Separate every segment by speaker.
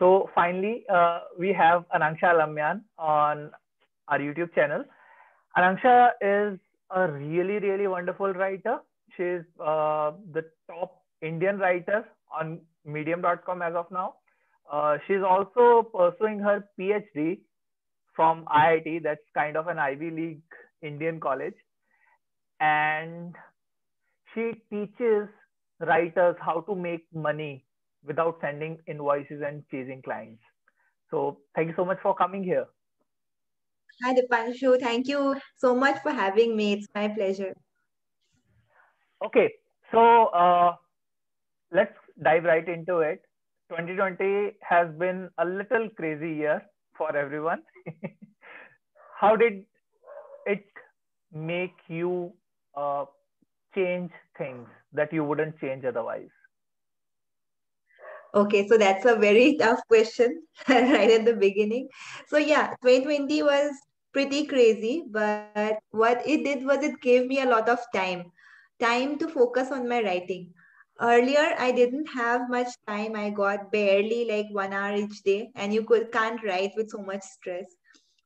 Speaker 1: So finally, uh, we have Ananksha Lamyan on our YouTube channel. Ananksha is a really, really wonderful writer. She's uh, the top Indian writer on medium.com as of now. Uh, she's also pursuing her PhD from IIT, that's kind of an Ivy League Indian college. And she teaches writers how to make money without sending invoices and chasing clients. So thank you so much for coming here.
Speaker 2: Hi, Dipanshu. Thank you so much for having me. It's my pleasure.
Speaker 1: Okay, so uh, let's dive right into it. 2020 has been a little crazy year for everyone. How did it make you uh, change things that you wouldn't change otherwise?
Speaker 2: Okay, so that's a very tough question right at the beginning. So yeah, 2020 was pretty crazy, but what it did was it gave me a lot of time, time to focus on my writing. Earlier, I didn't have much time. I got barely like one hour each day, and you could can't write with so much stress.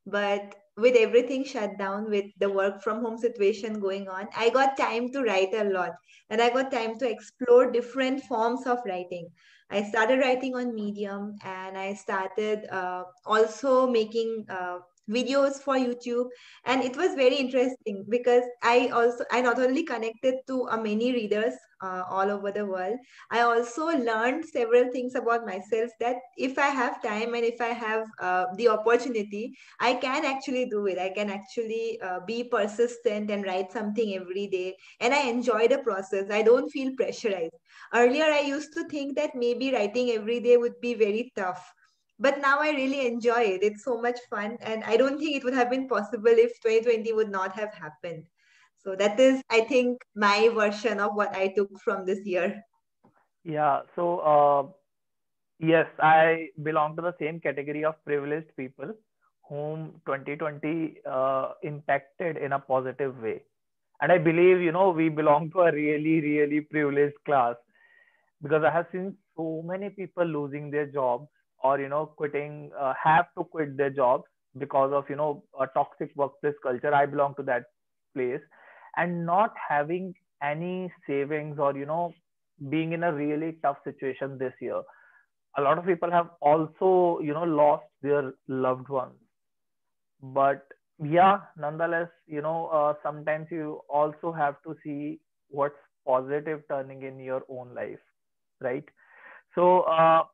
Speaker 2: But with everything shut down, with the work from home situation going on, I got time to write a lot, and I got time to explore different forms of writing. I started writing on Medium and I started uh, also making uh, videos for youtube. And it was very interesting because i also i not only connected to uh, many readers uh, all over the world i also learned several things about myself that if i have time and if i have uh, the opportunity i can actually do it. I can actually uh, be persistent and write something every day. And i enjoy the process. I don't feel pressurized. Earlier i used to think that maybe writing every day would be very tough but now I really enjoy it. It's so much fun. And I don't think it would have been possible if 2020 would not have happened. So that is, I think, my version of what I took from this year.
Speaker 1: Yeah. So, uh, yes, I belong to the same category of privileged people whom 2020 uh, impacted in a positive way. And I believe, you know, we belong to a really, really privileged class because I have seen so many people losing their jobs or you know quitting uh, have to quit their jobs because of you know a toxic workplace culture. I belong to that place. And not having any savings or you know being in a really tough situation this year. A lot of people have also you know lost their loved ones. But yeah nonetheless you know uh, sometimes you also have to see what's positive turning in your own life right? So uh,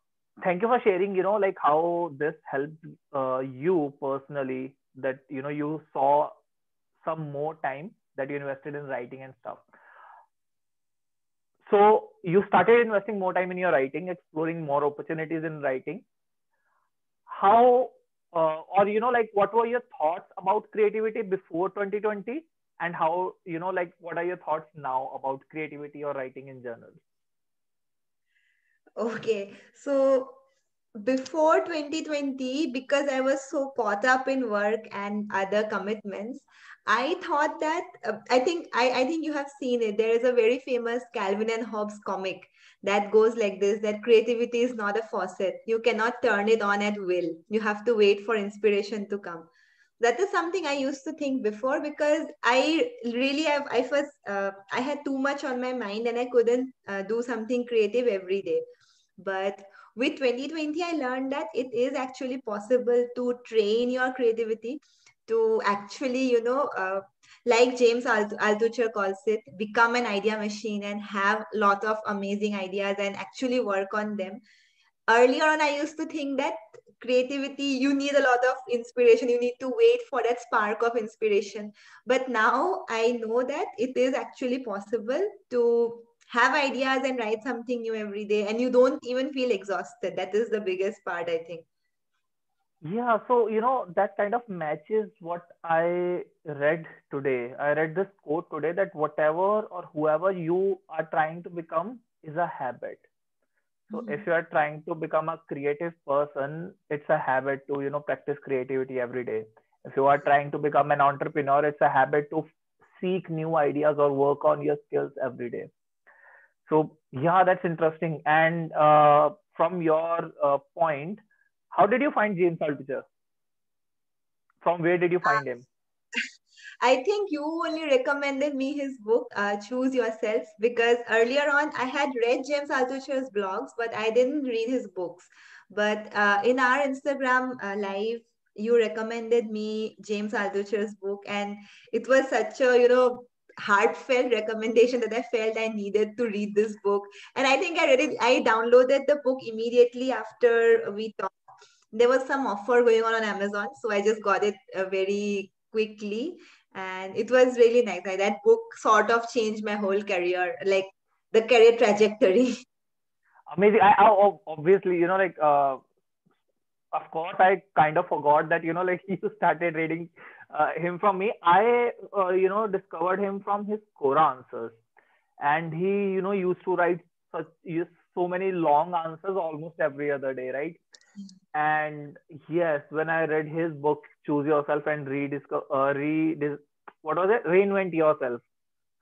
Speaker 1: thank you for sharing you know like how this helped uh, you personally that you know you saw some more time that you invested in writing and stuff. So you started investing more time in your writing exploring more opportunities in writing. How uh, or you know like what were your thoughts about creativity before 2020 and how you know like what are your thoughts now about creativity or writing in general
Speaker 2: Okay, so before 2020, because I was so caught up in work and other commitments, I thought that uh, I think I, I think you have seen it. There is a very famous Calvin and Hobbes comic that goes like this: that creativity is not a faucet. You cannot turn it on at will. You have to wait for inspiration to come. That is something I used to think before because I really have I first uh, I had too much on my mind and I couldn't uh, do something creative every day but with 2020, I learned that it is actually possible to train your creativity to actually, you know, uh, like James Altucher calls it, become an idea machine and have a lot of amazing ideas and actually work on them. Earlier on, I used to think that creativity, you need a lot of inspiration. You need to wait for that spark of inspiration. But now I know that it is actually possible to have ideas and write something new every day and you don't even feel exhausted. That is the biggest part i think.
Speaker 1: Yeah so you know that kind of matches what i read today. I read this quote today that whatever or whoever you are trying to become is a habit. So mm-hmm. if you are trying to become a creative person it's a habit to you know practice creativity every day. If you are trying to become an entrepreneur it's a habit to seek new ideas or work on your skills every day so yeah, that's interesting. And uh, from your uh, point, how did you find James Altucher? From where did you find him?
Speaker 2: I think you only recommended me his book, uh, Choose Yourself, because earlier on I had read James Altucher's blogs, but I didn't read his books. But uh, in our Instagram uh, live, you recommended me James Altucher's book, and it was such a you know heartfelt recommendation that I felt I needed to read this book. And I think I read it. I downloaded the book immediately after we talked. There was some offer going on on Amazon, so I just got it uh, very quickly and it was really nice like, that book sort of changed my whole career like the career trajectory
Speaker 1: amazing i, I obviously you know like uh, of course i kind of forgot that you know like you started reading uh, him from me. I uh, you know discovered him from his quora answers. And he you know used to write such so many long answers almost every other day right? And yes when i read his book choose yourself and rediscover uh, read what was it? Reinvent yourself.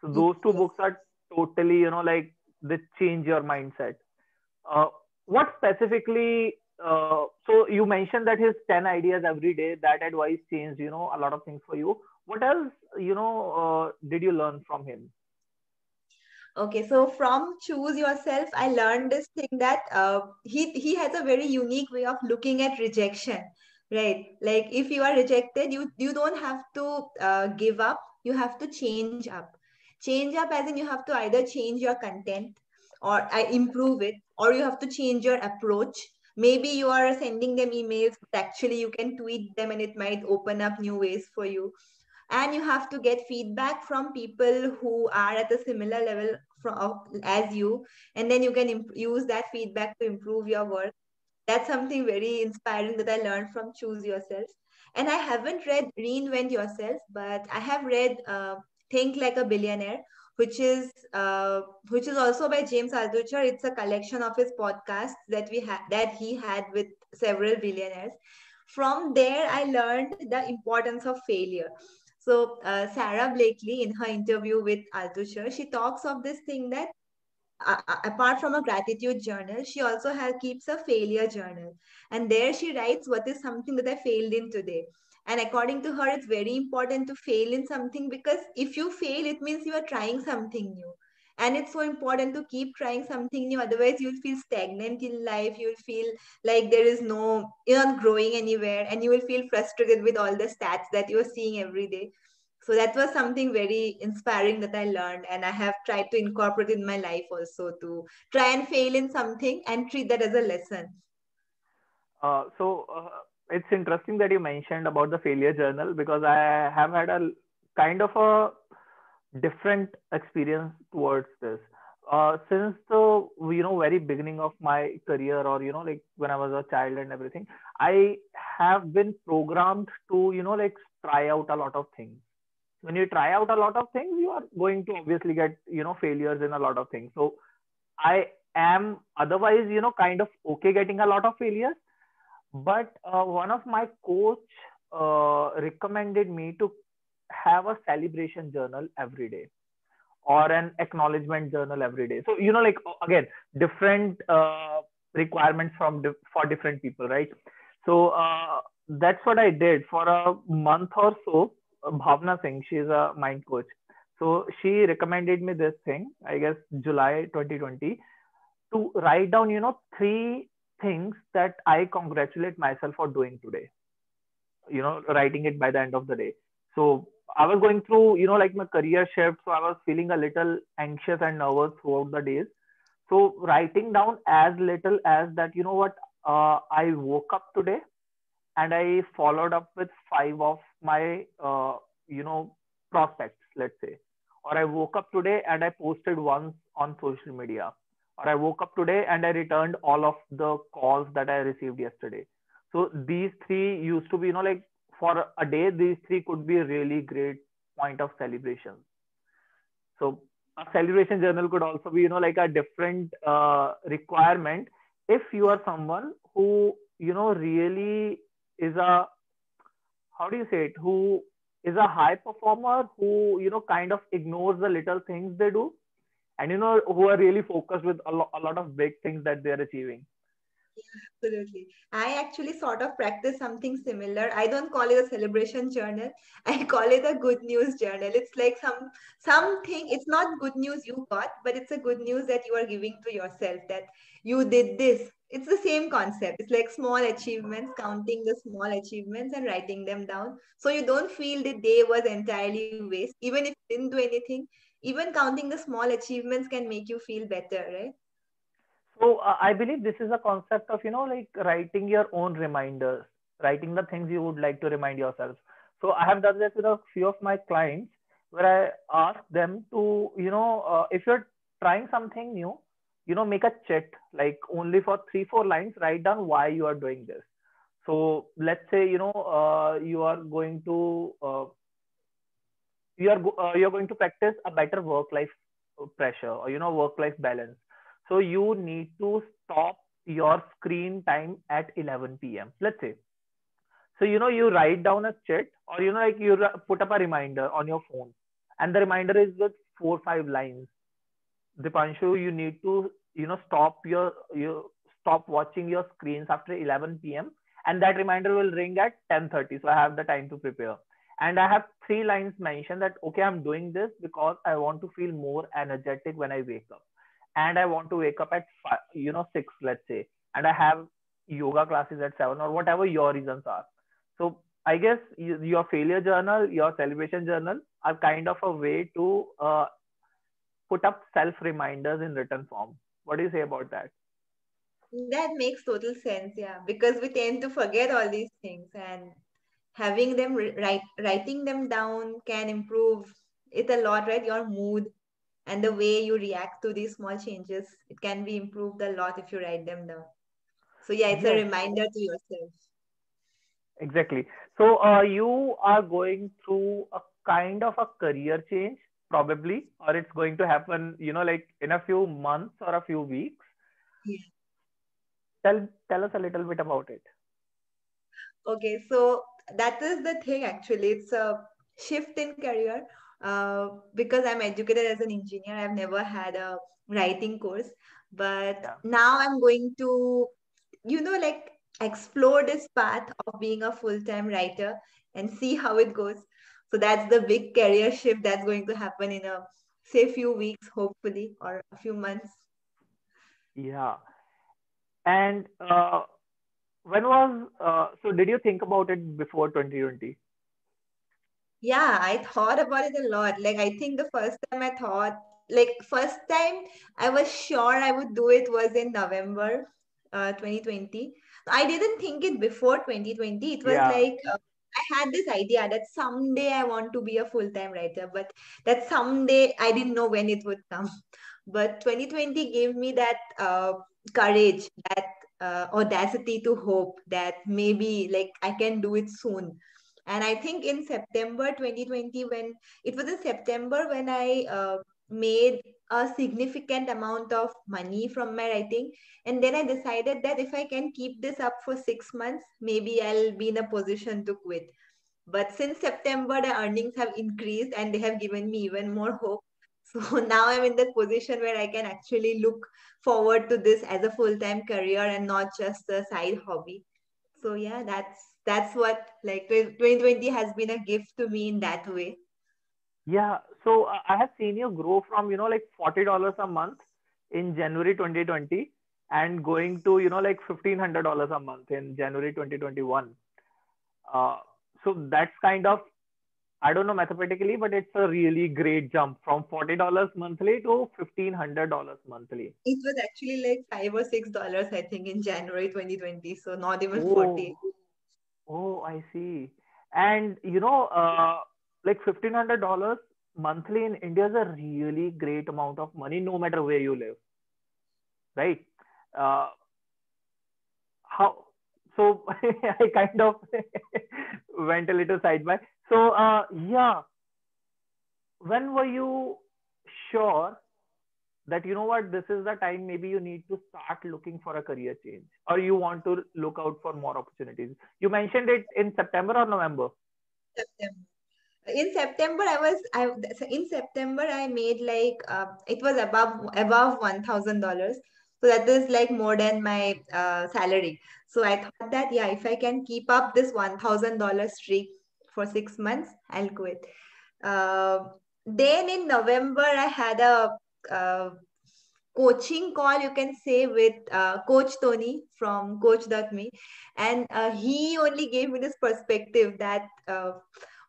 Speaker 1: So those two books are totally you know like they change your mindset. Uh, what specifically uh, so you mentioned that his 10 ideas every day that advice changed you know a lot of things for you what else you know uh, did you learn from him
Speaker 2: Okay, so from choose yourself, I learned this thing that uh, he he has a very unique way of looking at rejection, right? Like if you are rejected, you you don't have to uh, give up. You have to change up. Change up as in you have to either change your content or I uh, improve it, or you have to change your approach. Maybe you are sending them emails, but actually you can tweet them, and it might open up new ways for you. And you have to get feedback from people who are at a similar level from as you. And then you can imp- use that feedback to improve your work. That's something very inspiring that i learned from choose yourself. And i haven't read reinvent yourself but i have read uh, think like a billionaire which is uh, which is also by James Altucher. It's a collection of his podcasts that we had that he had with several billionaires. From there, I learned the importance of failure. So uh, Sara Blakely, in her interview with Altucher, she talks of this thing that uh, uh, apart from a gratitude journal, she also has, keeps a failure journal. And there she writes, what is something that I failed in today? And according to her, it's very important to fail in something because if you fail, it means you are trying something new. And it's so important to keep trying something new. Otherwise you'll feel stagnant in life. You'll feel like there is no you're not growing anywhere. And you will feel frustrated with all the stats that you're seeing every day. So that was something very inspiring that i learned. And i have tried to incorporate in my life also to try and fail in something and treat that as a lesson.
Speaker 1: Uh, so uh, it's interesting that you mentioned about the failure journal because i have had a kind of a different experience towards this. Uh, since the you know very beginning of my career or you know like when i was a child and everything i have been programmed to you know like try out a lot of things. When you try out a lot of things you are going to obviously get you know failures in a lot of things. So i am otherwise you know kind of okay getting a lot of failures but uh, one of my coach uh, recommended me to have a celebration journal every day or an acknowledgement journal every day. So you know like again different uh, requirements from di- for different people right? So uh, that's what i did. For a month or so bhavna singh she's a mind coach. So she recommended me this thing i guess july 2020 to write down you know three things that i congratulate myself for doing today you know writing it by the end of the day so I was going through, you know, like my career shift. So I was feeling a little anxious and nervous throughout the days. So writing down as little as that, you know what, uh, I woke up today and I followed up with five of my, uh, you know, prospects, let's say. Or I woke up today and I posted once on social media. Or I woke up today and I returned all of the calls that I received yesterday. So these three used to be, you know, like for a day, these three could be a really great point of celebration. So a celebration journal could also be, you know, like a different uh, requirement if you are someone who, you know, really is a, how do you say it, who is a high performer who, you know, kind of ignores the little things they do and, you know, who are really focused with a, lo- a lot of big things that they're achieving.
Speaker 2: Absolutely. I actually sort of practice something similar. I don't call it a celebration journal. I call it a good news journal. It's like some something, it's not good news you got, but it's a good news that you are giving to yourself that you did this. It's the same concept. It's like small achievements, counting the small achievements and writing them down. So you don't feel the day was entirely waste. Even if you didn't do anything, even counting the small achievements can make you feel better, right?
Speaker 1: So uh, I believe this is a concept of, you know, like writing your own reminders, writing the things you would like to remind yourself. So I have done this with a few of my clients where I ask them to, you know, uh, if you're trying something new, you know, make a chit like only for three, four lines, write down why you are doing this. So let's say, you know, uh, you are going to, you are, uh, you're going to practice a better work-life pressure or, you know, work-life balance so you need to stop your screen time at 11 p.m. Let's say. So you know you write down a chit or you know like you put up a reminder on your phone, and the reminder is with four or five lines. Dipanshu, you need to you know stop your you stop watching your screens after 11 p.m. and that reminder will ring at 10:30. So I have the time to prepare. And I have three lines mentioned that okay, I'm doing this because I want to feel more energetic when I wake up and I want to wake up at five, you know six, let's say, and I have yoga classes at seven or whatever your reasons are. So I guess your failure journal, your celebration journal are kind of a way to uh, put up self reminders in written form. What do you say about that?
Speaker 2: That makes total sense, yeah, because we tend to forget all these things and having them write writing them down can improve it a lot, right? Your mood, and the way you react to these small changes it can be improved a lot if you write them down so yeah it's yes. a reminder to yourself
Speaker 1: exactly so uh, you are going through a kind of a career change probably or it's going to happen you know like in a few months or a few weeks yeah. tell tell us a little bit about it
Speaker 2: okay so that is the thing actually it's a shift in career uh, because I'm educated as an engineer, I've never had a writing course. But yeah. now I'm going to, you know, like explore this path of being a full time writer and see how it goes. So that's the big career shift that's going to happen in a say few weeks, hopefully, or a few months.
Speaker 1: Yeah. And uh, when was uh, so? Did you think about it before 2020?
Speaker 2: Yeah, I thought about it a lot. Like, I think the first time I thought, like, first time I was sure I would do it was in November uh, 2020. I didn't think it before 2020. It was yeah. like, uh, I had this idea that someday I want to be a full time writer, but that someday I didn't know when it would come. But 2020 gave me that uh, courage, that uh, audacity to hope that maybe like I can do it soon. And i think in september 2020 when it was in september when i uh, made a significant amount of money from my writing. And then i decided that if i can keep this up for 6 months maybe i'll be in a position to quit. But since september the earnings have increased and they have given me even more hope so now i'm in the position where i can actually look forward to this as a full-time career and not just a side hobby. So yeah that's that's what like 2020 has been a gift to me in that way.
Speaker 1: Yeah so uh, i have seen you grow from you know like $40 a month in january 2020 and going to you know like $1500 a month in january 2021 uh, so that's kind of I don't know mathematically, but it's a really great jump from forty dollars monthly to fifteen hundred dollars monthly.
Speaker 2: It was actually like five or six dollars, I think, in January 2020. So not even oh. forty.
Speaker 1: Oh, I see. And you know, uh, like fifteen hundred dollars monthly in India is a really great amount of money, no matter where you live. Right? Uh, how? So I kind of went a little side by. So uh, yeah, when were you sure that you know what this is the time maybe you need to start looking for a career change or you want to look out for more opportunities? You mentioned it in september or november?
Speaker 2: September. In september i was i in september i made like uh, it was above above $1000 So that is like more than my uh, salary. So I thought that, yeah, if I can keep up this $1,000 streak for six months, I'll quit. Uh, then in November, I had a uh, coaching call, you can say, with uh, Coach Tony from Coach.me. And uh, he only gave me this perspective that uh,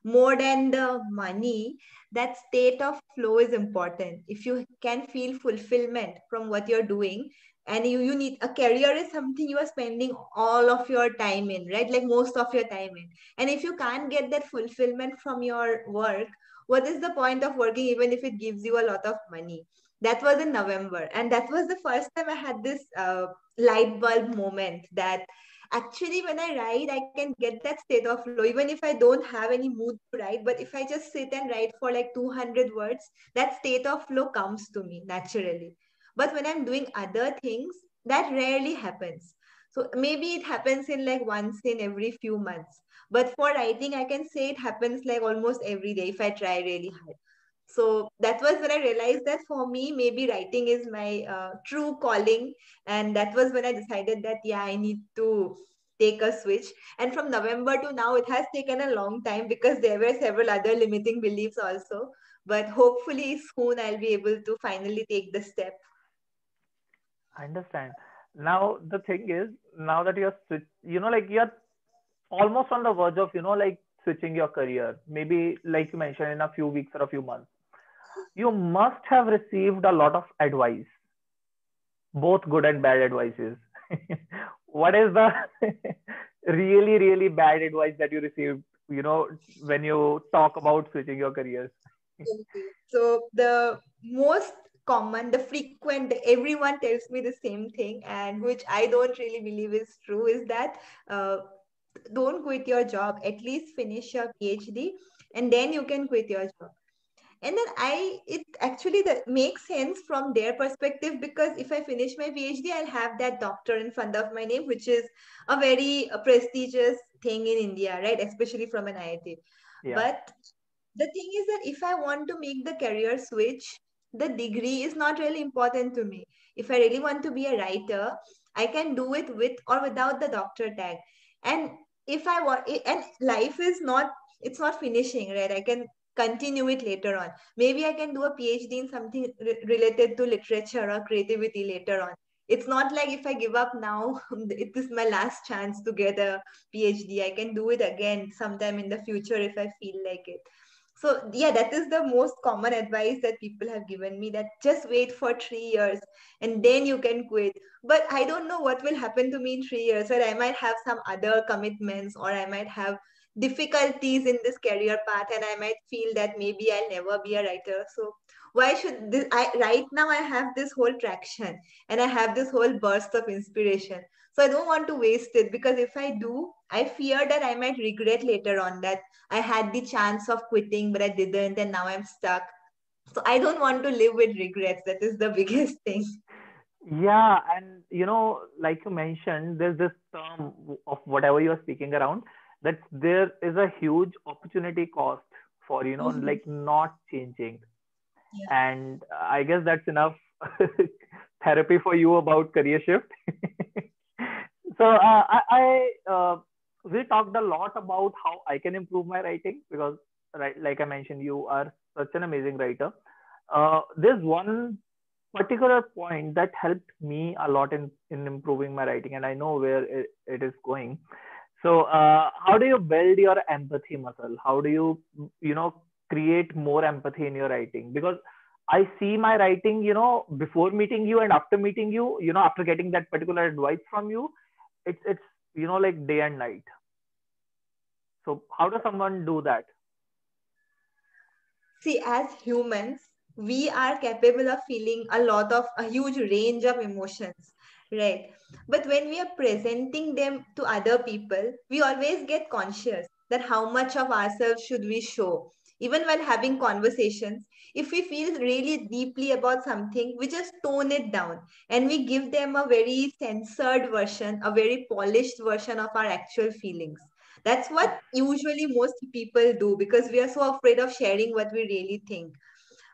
Speaker 2: more than the money, that state of flow is important. If you can feel fulfillment from what you're doing, and you, you need a career is something you are spending all of your time in, right? Like most of your time in. And if you can't get that fulfillment from your work, what is the point of working even if it gives you a lot of money? That was in November. And that was the first time I had this uh, light bulb moment that actually when i write i can get that state of flow even if i don't have any mood to write but if i just sit and write for like 200 words that state of flow comes to me naturally but when i'm doing other things that rarely happens. So maybe it happens in like once in every few months. But for writing i can say it happens like almost every day if i try really hard. So that was when i realized that for me maybe writing is my uh, true calling. And that was when i decided that yeah i need to take a switch. And from november to now it has taken a long time because there were several other limiting beliefs also. But hopefully soon i'll be able to finally take the step
Speaker 1: i understand. Now the thing is now that you're you know like you're almost on the verge of you know like switching your career. Maybe like you mentioned in a few weeks or a few months. You must have received a lot of advice, both good and bad advices. what is the really, really bad advice that you received, you know, when you talk about switching your careers?
Speaker 2: so the most common, the frequent, everyone tells me the same thing, and which I don't really believe is true, is that uh, don't quit your job. At least finish your PhD, and then you can quit your job and then i it actually that makes sense from their perspective because if i finish my phd i'll have that doctor in front of my name which is a very uh, prestigious thing in india right especially from an iit yeah. but the thing is that if i want to make the career switch the degree is not really important to me if i really want to be a writer i can do it with or without the doctor tag and if i want and life is not it's not finishing right i can continue it later on. Maybe I can do a PhD in something re related to literature or creativity later on. It's not like if I give up now, it is my last chance to get a PhD. I can do it again sometime in the future if I feel like it. So yeah, that is the most common advice that people have given me that just wait for three years and then you can quit. But I don't know what will happen to me in three years, or I might have some other commitments, or I might have difficulties in this career path and i might feel that maybe i'll never be a writer so why should this i right now i have this whole traction and i have this whole burst of inspiration so i don't want to waste it because if i do i fear that i might regret later on that i had the chance of quitting but i didn't and now i'm stuck. So i don't want to live with regrets. That is the biggest thing.
Speaker 1: Yeah and you know like you mentioned there's this term of whatever you're speaking around that there is a huge opportunity cost for you know mm-hmm. like not changing. Yeah. and i guess that's enough therapy for you about career shift so uh, i, I uh, we talked a lot about how i can improve my writing because right like i mentioned you are such an amazing writer. Uh, there's one particular point that helped me a lot in in improving my writing and i know where it, it is going. So uh, how do you build your empathy muscle? How do you you know create more empathy in your writing? Because i see my writing you know before meeting you and after meeting you you know after getting that particular advice from you it's it's you know like day and night. So how does someone do that?
Speaker 2: See as humans we are capable of feeling a lot of a huge range of emotions right? But when we are presenting them to other people we always get conscious that how much of ourselves should we show even when having conversations if we feel really deeply about something we just tone it down and we give them a very censored version a very polished version of our actual feelings. That's what usually most people do because we are so afraid of sharing what we really think.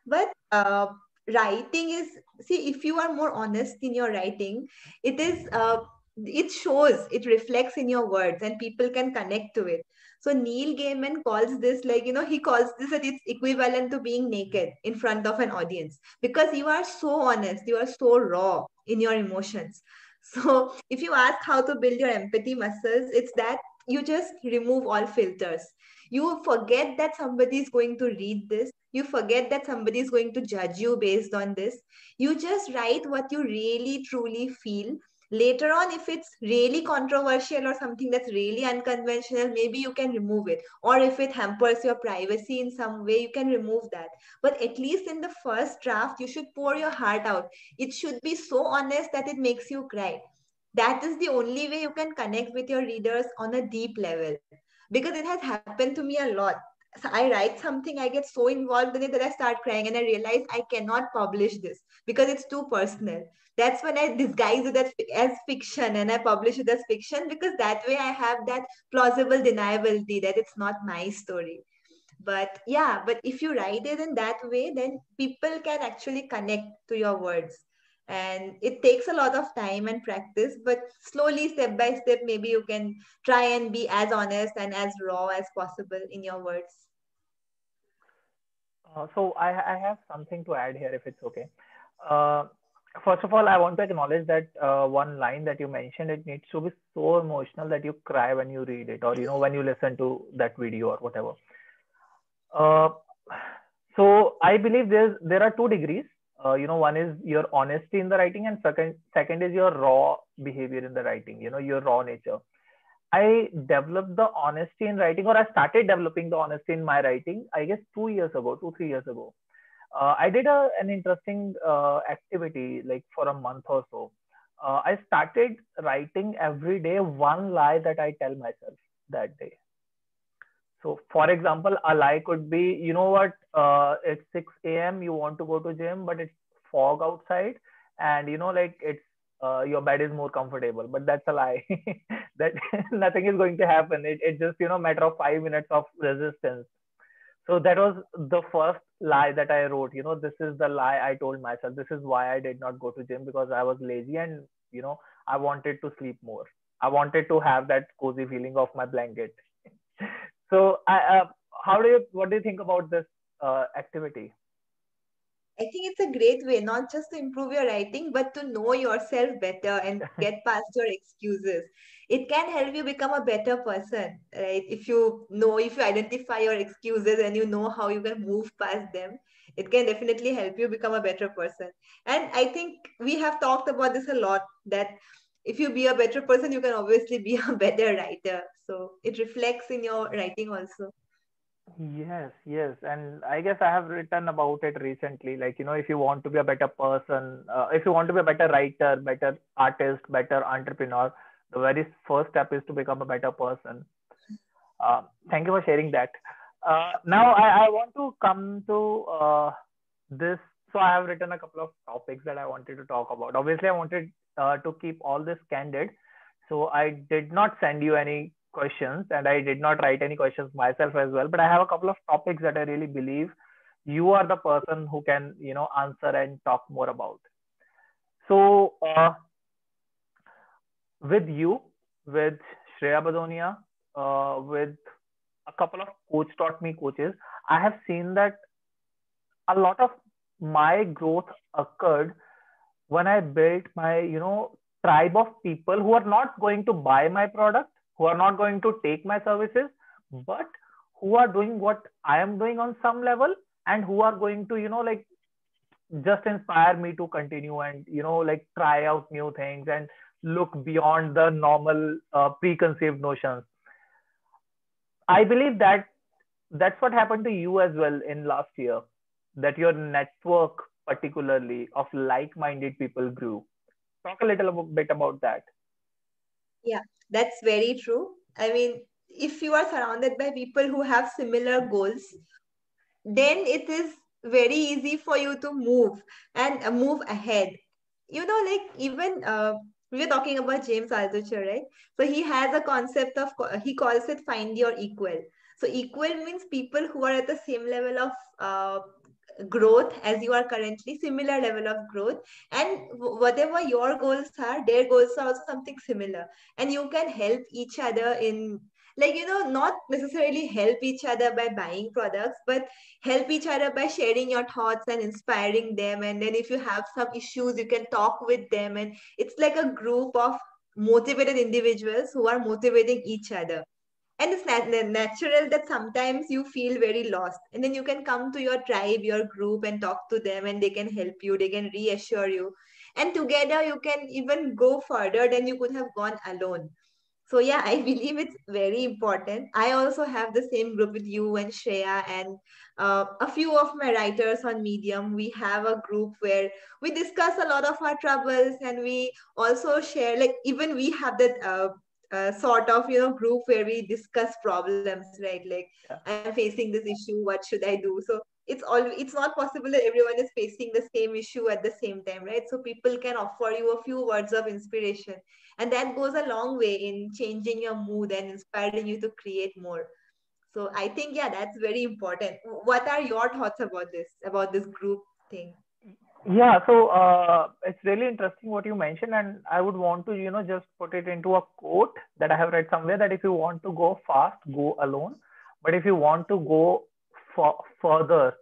Speaker 2: But uh, writing is see if you are more honest in your writing it is uh, it shows it reflects in your words and people can connect to it so neil gaiman calls this like you know he calls this that it's equivalent to being naked in front of an audience. Because you are so honest you are so raw in your emotions. So if you ask how to build your empathy muscles it's that you just remove all filters. You forget that somebody is going to read this. You forget that somebody is going to judge you based on this. You just write what you really truly feel later on if it's really controversial or something that's really unconventional maybe you can remove it. Or if it hampers your privacy in some way you can remove that. But at least in the first draft you should pour your heart out. It should be so honest that it makes you cry. That is the only way you can connect with your readers on a deep level. Because it has happened to me a lot so I write something, I get so involved in it that I start crying and I realize I cannot publish this because it's too personal. That's when I disguise it as, as fiction and I publish it as fiction because that way I have that plausible deniability that it's not my story. But yeah, but if you write it in that way, then people can actually connect to your words. And it takes a lot of time and practice, but slowly, step by step, maybe you can try and be as honest and as raw as possible in your words.
Speaker 1: Uh, so I, I have something to add here, if it's okay. Uh, first of all, I want to acknowledge that uh, one line that you mentioned, it needs to be so emotional that you cry when you read it, or you know when you listen to that video or whatever. Uh, so I believe there's there are two degrees. Uh, you know, one is your honesty in the writing, and second second is your raw behavior in the writing. You know, your raw nature. I developed the honesty in writing, or I started developing the honesty in my writing, I guess two years ago, two, three years ago. Uh, I did a, an interesting uh, activity like for a month or so. Uh, I started writing every day one lie that I tell myself that day. So, for example, a lie could be, you know what, uh, it's 6 a.m., you want to go to gym, but it's fog outside, and you know, like it's uh, your bed is more comfortable but that's a lie. That nothing is going to happen. It, it's just you know matter of five minutes of resistance. So that was the first lie that i wrote. You know this is the lie i told myself. This is why i did not go to gym because i was lazy and you know i wanted to sleep more. I wanted to have that cozy feeling of my blanket. So I, uh, how do you what do you think about this uh, activity
Speaker 2: I think it's a great way, not just to improve your writing, but to know yourself better and get past your excuses. It can help you become a better person, right? If you know, if you identify your excuses and you know how you can move past them, it can definitely help you become a better person. And I think we have talked about this a lot that if you be a better person, you can obviously be a better writer. So it reflects in your writing also.
Speaker 1: Yes, yes. And I guess I have written about it recently. Like, you know, if you want to be a better person, uh, if you want to be a better writer, better artist, better entrepreneur, the very first step is to become a better person. Uh, thank you for sharing that. Uh, now, I, I want to come to uh, this. So, I have written a couple of topics that I wanted to talk about. Obviously, I wanted uh, to keep all this candid. So, I did not send you any questions and I did not write any questions myself as well, but I have a couple of topics that I really believe you are the person who can, you know, answer and talk more about. So uh, with you, with Shreya Badonia, uh, with a couple of coach taught me coaches, I have seen that a lot of my growth occurred when I built my, you know, tribe of people who are not going to buy my product, who are not going to take my services but who are doing what i am doing on some level and who are going to you know like just inspire me to continue and you know like try out new things and look beyond the normal uh, preconceived notions. I believe that that's what happened to you as well in last year that your network particularly of like-minded people grew. Talk a little bit about that
Speaker 2: yeah, that's very true. I mean, if you are surrounded by people who have similar goals, then it is very easy for you to move and uh, move ahead. You know, like even uh, we were talking about James Altucher, right? So he has a concept of he calls it find your equal. So equal means people who are at the same level of uh, growth as you are currently similar level of growth. And whatever your goals are their goals are also something similar. And you can help each other in like you know not necessarily help each other by buying products but help each other by sharing your thoughts and inspiring them. And then if you have some issues you can talk with them. And it's like a group of motivated individuals who are motivating each other and it's nat- natural that sometimes you feel very lost. And then you can come to your tribe your group and talk to them and they can help you they can reassure you. And together you can even go further than you could have gone alone. So yeah i believe it's very important. I also have the same group with you and shreya and uh, a few of my writers on medium. We have a group where we discuss a lot of our troubles and we also share like even we have that uh, uh, sort of you know group where we discuss problems right? Like yeah. i'm facing this issue what should i do? So it's all it's not possible that everyone is facing the same issue at the same time right? So people can offer you a few words of inspiration and that goes a long way in changing your mood and inspiring you to create more. So i think yeah that's very important. What are your thoughts about this about this group thing
Speaker 1: yeah so uh, it's really interesting what you mentioned and i would want to you know just put it into a quote that i have read somewhere that if you want to go fast go alone. But if you want to go for, further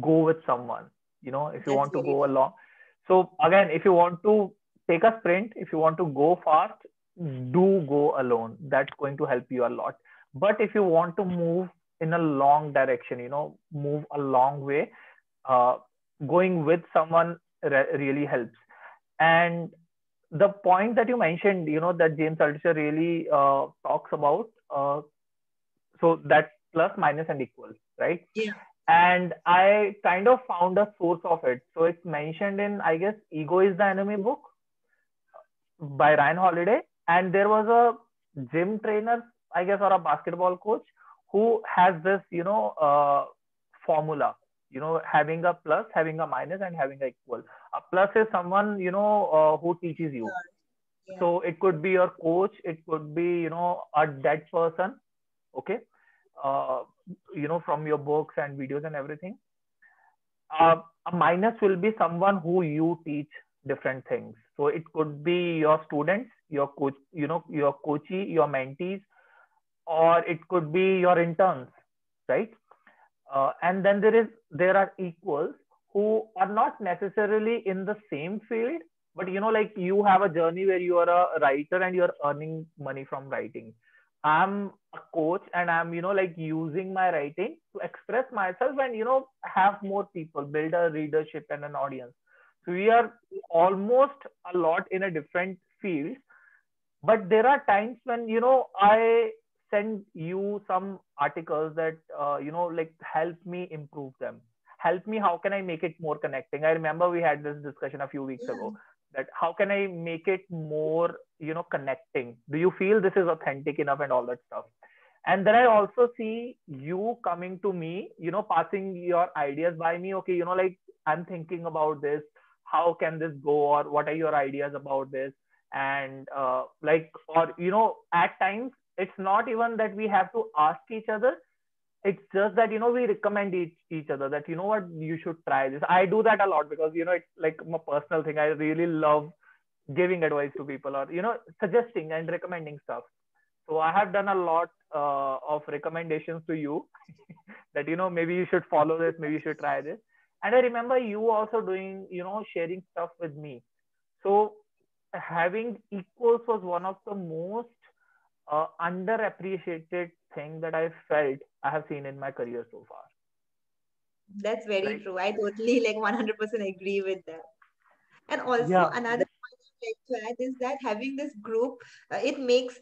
Speaker 1: go with someone you know if you That's want to go along. So again if you want to take a sprint if you want to go fast do go alone. That's going to help you a lot. But if you want to move in a long direction you know move a long way uh, going with someone re- really helps. And the point that you mentioned you know that james altucher really uh, talks about uh, so that's plus minus and equal right?
Speaker 2: Yeah.
Speaker 1: And i kind of found a source of it. So it's mentioned in i guess ego is the enemy book by ryan holiday. And there was a gym trainer i guess or a basketball coach who has this you know uh, formula you know having a plus having a minus and having a equal. A plus is someone you know uh, who teaches you. Yeah. so it could be your coach it could be you know a dead person okay? Uh, you know from your books and videos and everything. Uh, a minus will be someone who you teach different things. So it could be your students your coach you know your coachee your mentees or it could be your interns right uh, and then there is there are equals who are not necessarily in the same field but you know like you have a journey where you are a writer and you're earning money from writing. I'm a coach and i'm you know like using my writing to express myself and you know have more people build a readership and an audience. So we are almost a lot in a different field but there are times when you know i send you some articles that uh, you know like help me improve them. Help me how can i make it more connecting? I remember we had this discussion a few weeks yeah. ago that how can i make it more you know connecting? Do you feel this is authentic enough and all that stuff? And then i also see you coming to me you know passing your ideas by me. Okay you know like i'm thinking about this. How can this go? Or what are your ideas about this? And uh, like or you know at times it's not even that we have to ask each other. It's just that you know we recommend each, each other that you know what? You should try this. I do that a lot because you know it's like my personal thing. I really love giving advice to people or you know suggesting and recommending stuff. So i have done a lot uh, of recommendations to you that you know maybe you should follow this maybe you should try this. And i remember you also doing you know sharing stuff with me. So having equals was one of the most uh, underappreciated thing that I felt I have seen in my career so far.
Speaker 2: That's very right? true. I totally like 100% agree with that. And also yeah. another point I'd like to add is that having this group, uh, it makes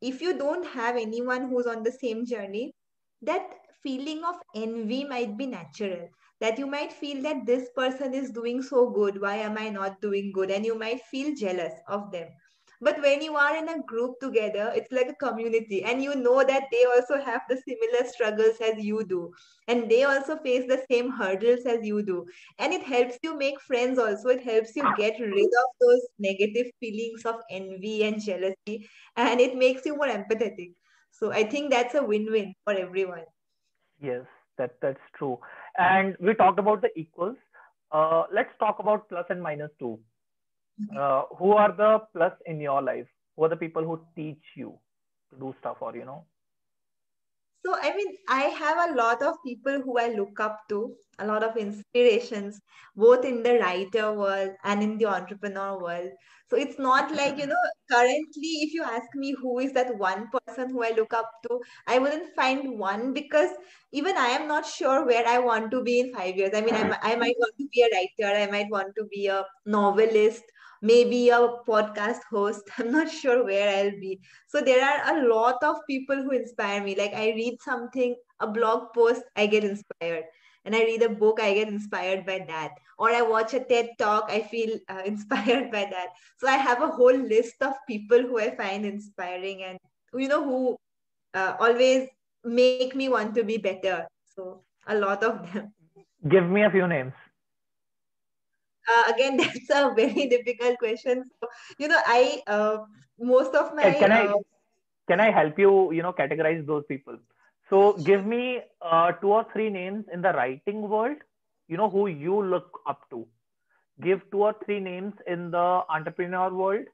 Speaker 2: if you don't have anyone who's on the same journey, that feeling of envy might be natural. That you might feel that this person is doing so good. Why am I not doing good? And you might feel jealous of them but when you are in a group together it's like a community. And you know that they also have the similar struggles as you do. And they also face the same hurdles as you do. And it helps you make friends also. It helps you get rid of those negative feelings of envy and jealousy. And it makes you more empathetic. So i think that's a win-win for everyone.
Speaker 1: Yes that that's true. And we talked about the equals. Uh, let's talk about plus and minus too. Uh, who are the plus in your life? Who are the people who teach you to do stuff or, you know?
Speaker 2: So, I mean, I have a lot of people who I look up to, a lot of inspirations, both in the writer world and in the entrepreneur world. So, it's not like, you know, currently, if you ask me who is that one person who I look up to, I wouldn't find one because even I am not sure where I want to be in five years. I mean, I, I might want to be a writer, I might want to be a novelist maybe a podcast host i'm not sure where i'll be. So there are a lot of people who inspire me. Like i read something a blog post i get inspired. And i read a book i get inspired by that. Or i watch a ted talk i feel uh, inspired by that. So i have a whole list of people who i find inspiring and you know who uh, always make me want to be better. So a lot of them.
Speaker 1: Give me a few names
Speaker 2: uh, again that's a very difficult question. So you know i uh, most of my
Speaker 1: can i
Speaker 2: uh,
Speaker 1: can i help you you know categorize those people? So give me uh, two or three names in the writing world you know who you look up to. Give two or three names in the entrepreneur world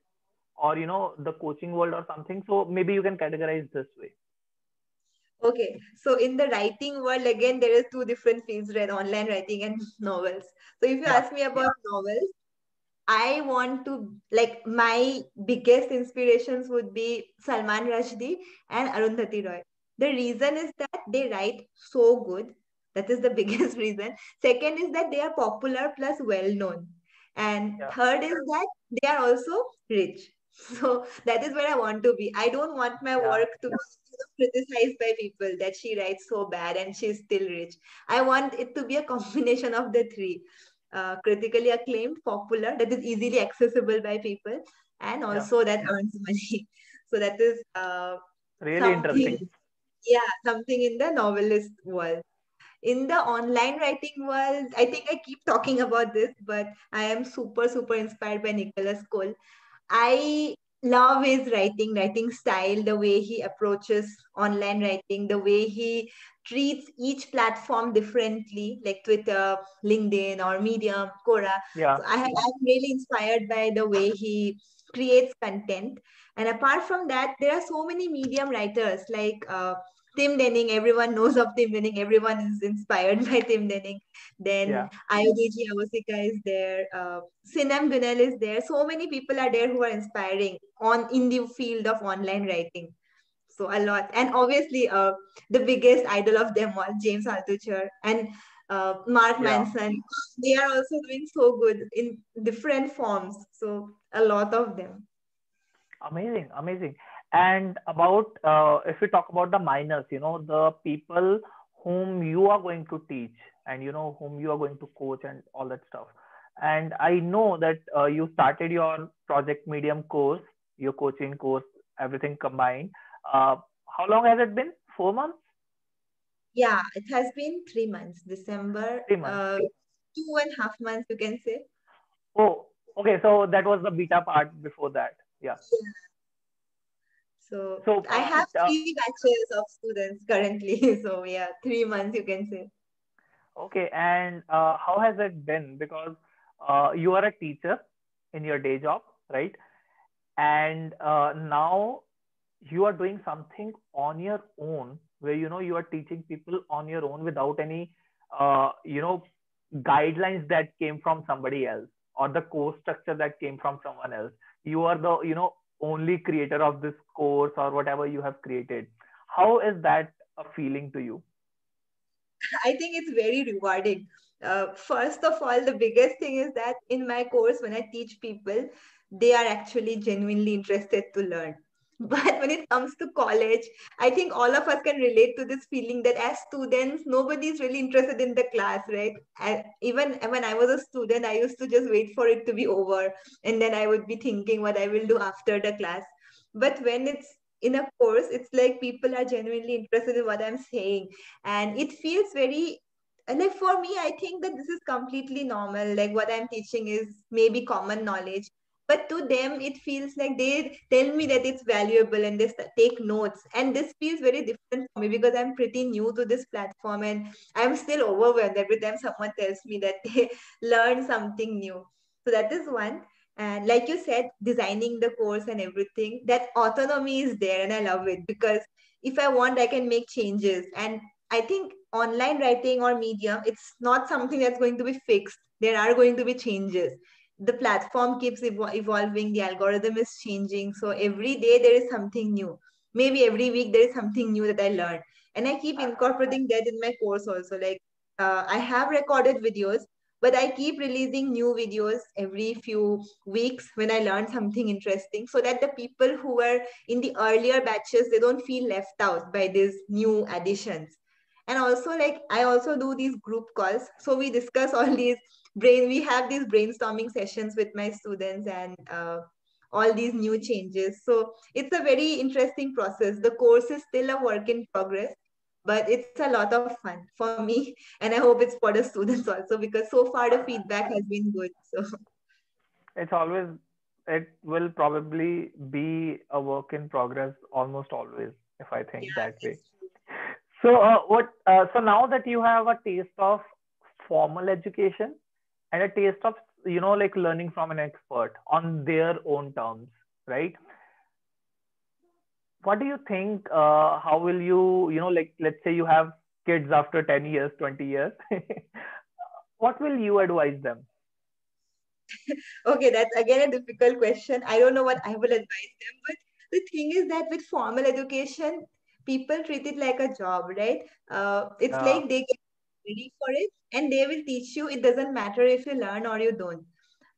Speaker 1: or you know the coaching world or something. So maybe you can categorize this way
Speaker 2: Okay, so in the writing world, again, there is two different fields, right? Online writing and novels. So if you
Speaker 1: Yeah.
Speaker 2: ask me about novels, I want to like my biggest inspirations would be Salman Rushdie and Arundhati Roy. The reason is that they write so good. That is the biggest reason. Second is that they are popular plus well known. And
Speaker 1: Yeah.
Speaker 2: third is that they are also rich. So that is where I want to be. I don't want my
Speaker 1: Yeah.
Speaker 2: work to be criticized by people that she writes so bad and she's still rich. I want it to be a combination of the three uh, critically acclaimed, popular, that is easily accessible by people, and
Speaker 1: Yeah.
Speaker 2: also that earns money. So that is uh,
Speaker 1: really interesting
Speaker 2: yeah, something in the novelist world. In the online writing world, I think I keep talking about this, but I am super, super inspired by Nicholas Cole. I love his writing, writing style, the way he approaches online writing, the way he treats each platform differently, like Twitter, LinkedIn, or Medium, Quora.
Speaker 1: yeah
Speaker 2: So I, I'm really inspired by the way he creates content. And apart from that, there are so many medium writers like uh, Tim Denning. Everyone knows of Tim Denning. Everyone is inspired by Tim Denning. Then
Speaker 1: yeah
Speaker 2: Ayodeji Awosika is there. Uh, Sinem Gunel is there. So many people are there who are inspiring on in the field of online writing. So a lot, and obviously, uh, the biggest idol of them all, James Altucher and uh, Mark
Speaker 1: yeah
Speaker 2: Manson. They are also doing so good in different forms. So a lot of them.
Speaker 1: amazing amazing and about uh, if we talk about the minors you know the people whom you are going to teach and you know whom you are going to coach and all that stuff. And i know that uh, you started your project medium course your coaching course everything combined. Uh, how long has it been? Four months?
Speaker 2: Yeah, it has been three months. December,
Speaker 1: three months.
Speaker 2: uh, two and a half months, you can say.
Speaker 1: oh okay. So that was the beta part before that. Yeah
Speaker 2: So
Speaker 1: so
Speaker 2: I have
Speaker 1: uh,
Speaker 2: three batches of students currently. So yeah, three months you can say.
Speaker 1: Okay, and uh, how has it been? Because uh, you are a teacher in your day job, right? And uh, now you are doing something on your own, where you know you are teaching people on your own without any, uh, you know, guidelines that came from somebody else or the course structure that came from someone else. You are the, you know, only creator of this course or whatever you have created. How is that a feeling to you?
Speaker 2: I think it's very rewarding. Uh, first of all, the biggest thing is that in my course, when I teach people, they are actually genuinely interested to learn. But when it comes to college, I think all of us can relate to this feeling that as students, nobody is really interested in the class, right? I, even when I was a student, I used to just wait for it to be over and then I would be thinking what I will do after the class. But when it's in a course, it's like people are genuinely interested in what I'm saying and it feels very and like for me i think that this is completely normal like what i'm teaching is maybe common knowledge but to them it feels like they tell me that it's valuable and they take notes. And this feels very different for me because i'm pretty new to this platform and i'm still overwhelmed every time someone tells me that they learn something new. So that is one. And like you said designing the course and everything that autonomy is there and i love it because if i want i can make changes. And i think online writing or medium it's not something that's going to be fixed. There are going to be changes the platform keeps evo- evolving the algorithm is changing so every day there is something new. Maybe every week there is something new that i learn. And i keep incorporating that in my course also like uh, i have recorded videos but i keep releasing new videos every few weeks when i learn something interesting so that the people who were in the earlier batches they don't feel left out by these new additions. And also like i also do these group calls so we discuss all these brain we have these brainstorming sessions with my students and uh, all these new changes. So it's a very interesting process. The course is still a work in progress but it's a lot of fun for me and i hope it's for the students also because so far the feedback has been good so.
Speaker 1: It's always it will probably be a work in progress almost always if i think yeah, that way. so uh, what uh, so now that you have a taste of formal education and a taste of you know like learning from an expert on their own terms right? What do you think uh, how will you you know like let's say you have kids after 10 years 20 years what will you advise them?
Speaker 2: Okay that's again a difficult question. I don't know what i will advise them but the thing is that with formal education people treat it like a job right? Uh, it's uh, like they get ready for it and they will teach you. It doesn't matter if you learn or you don't.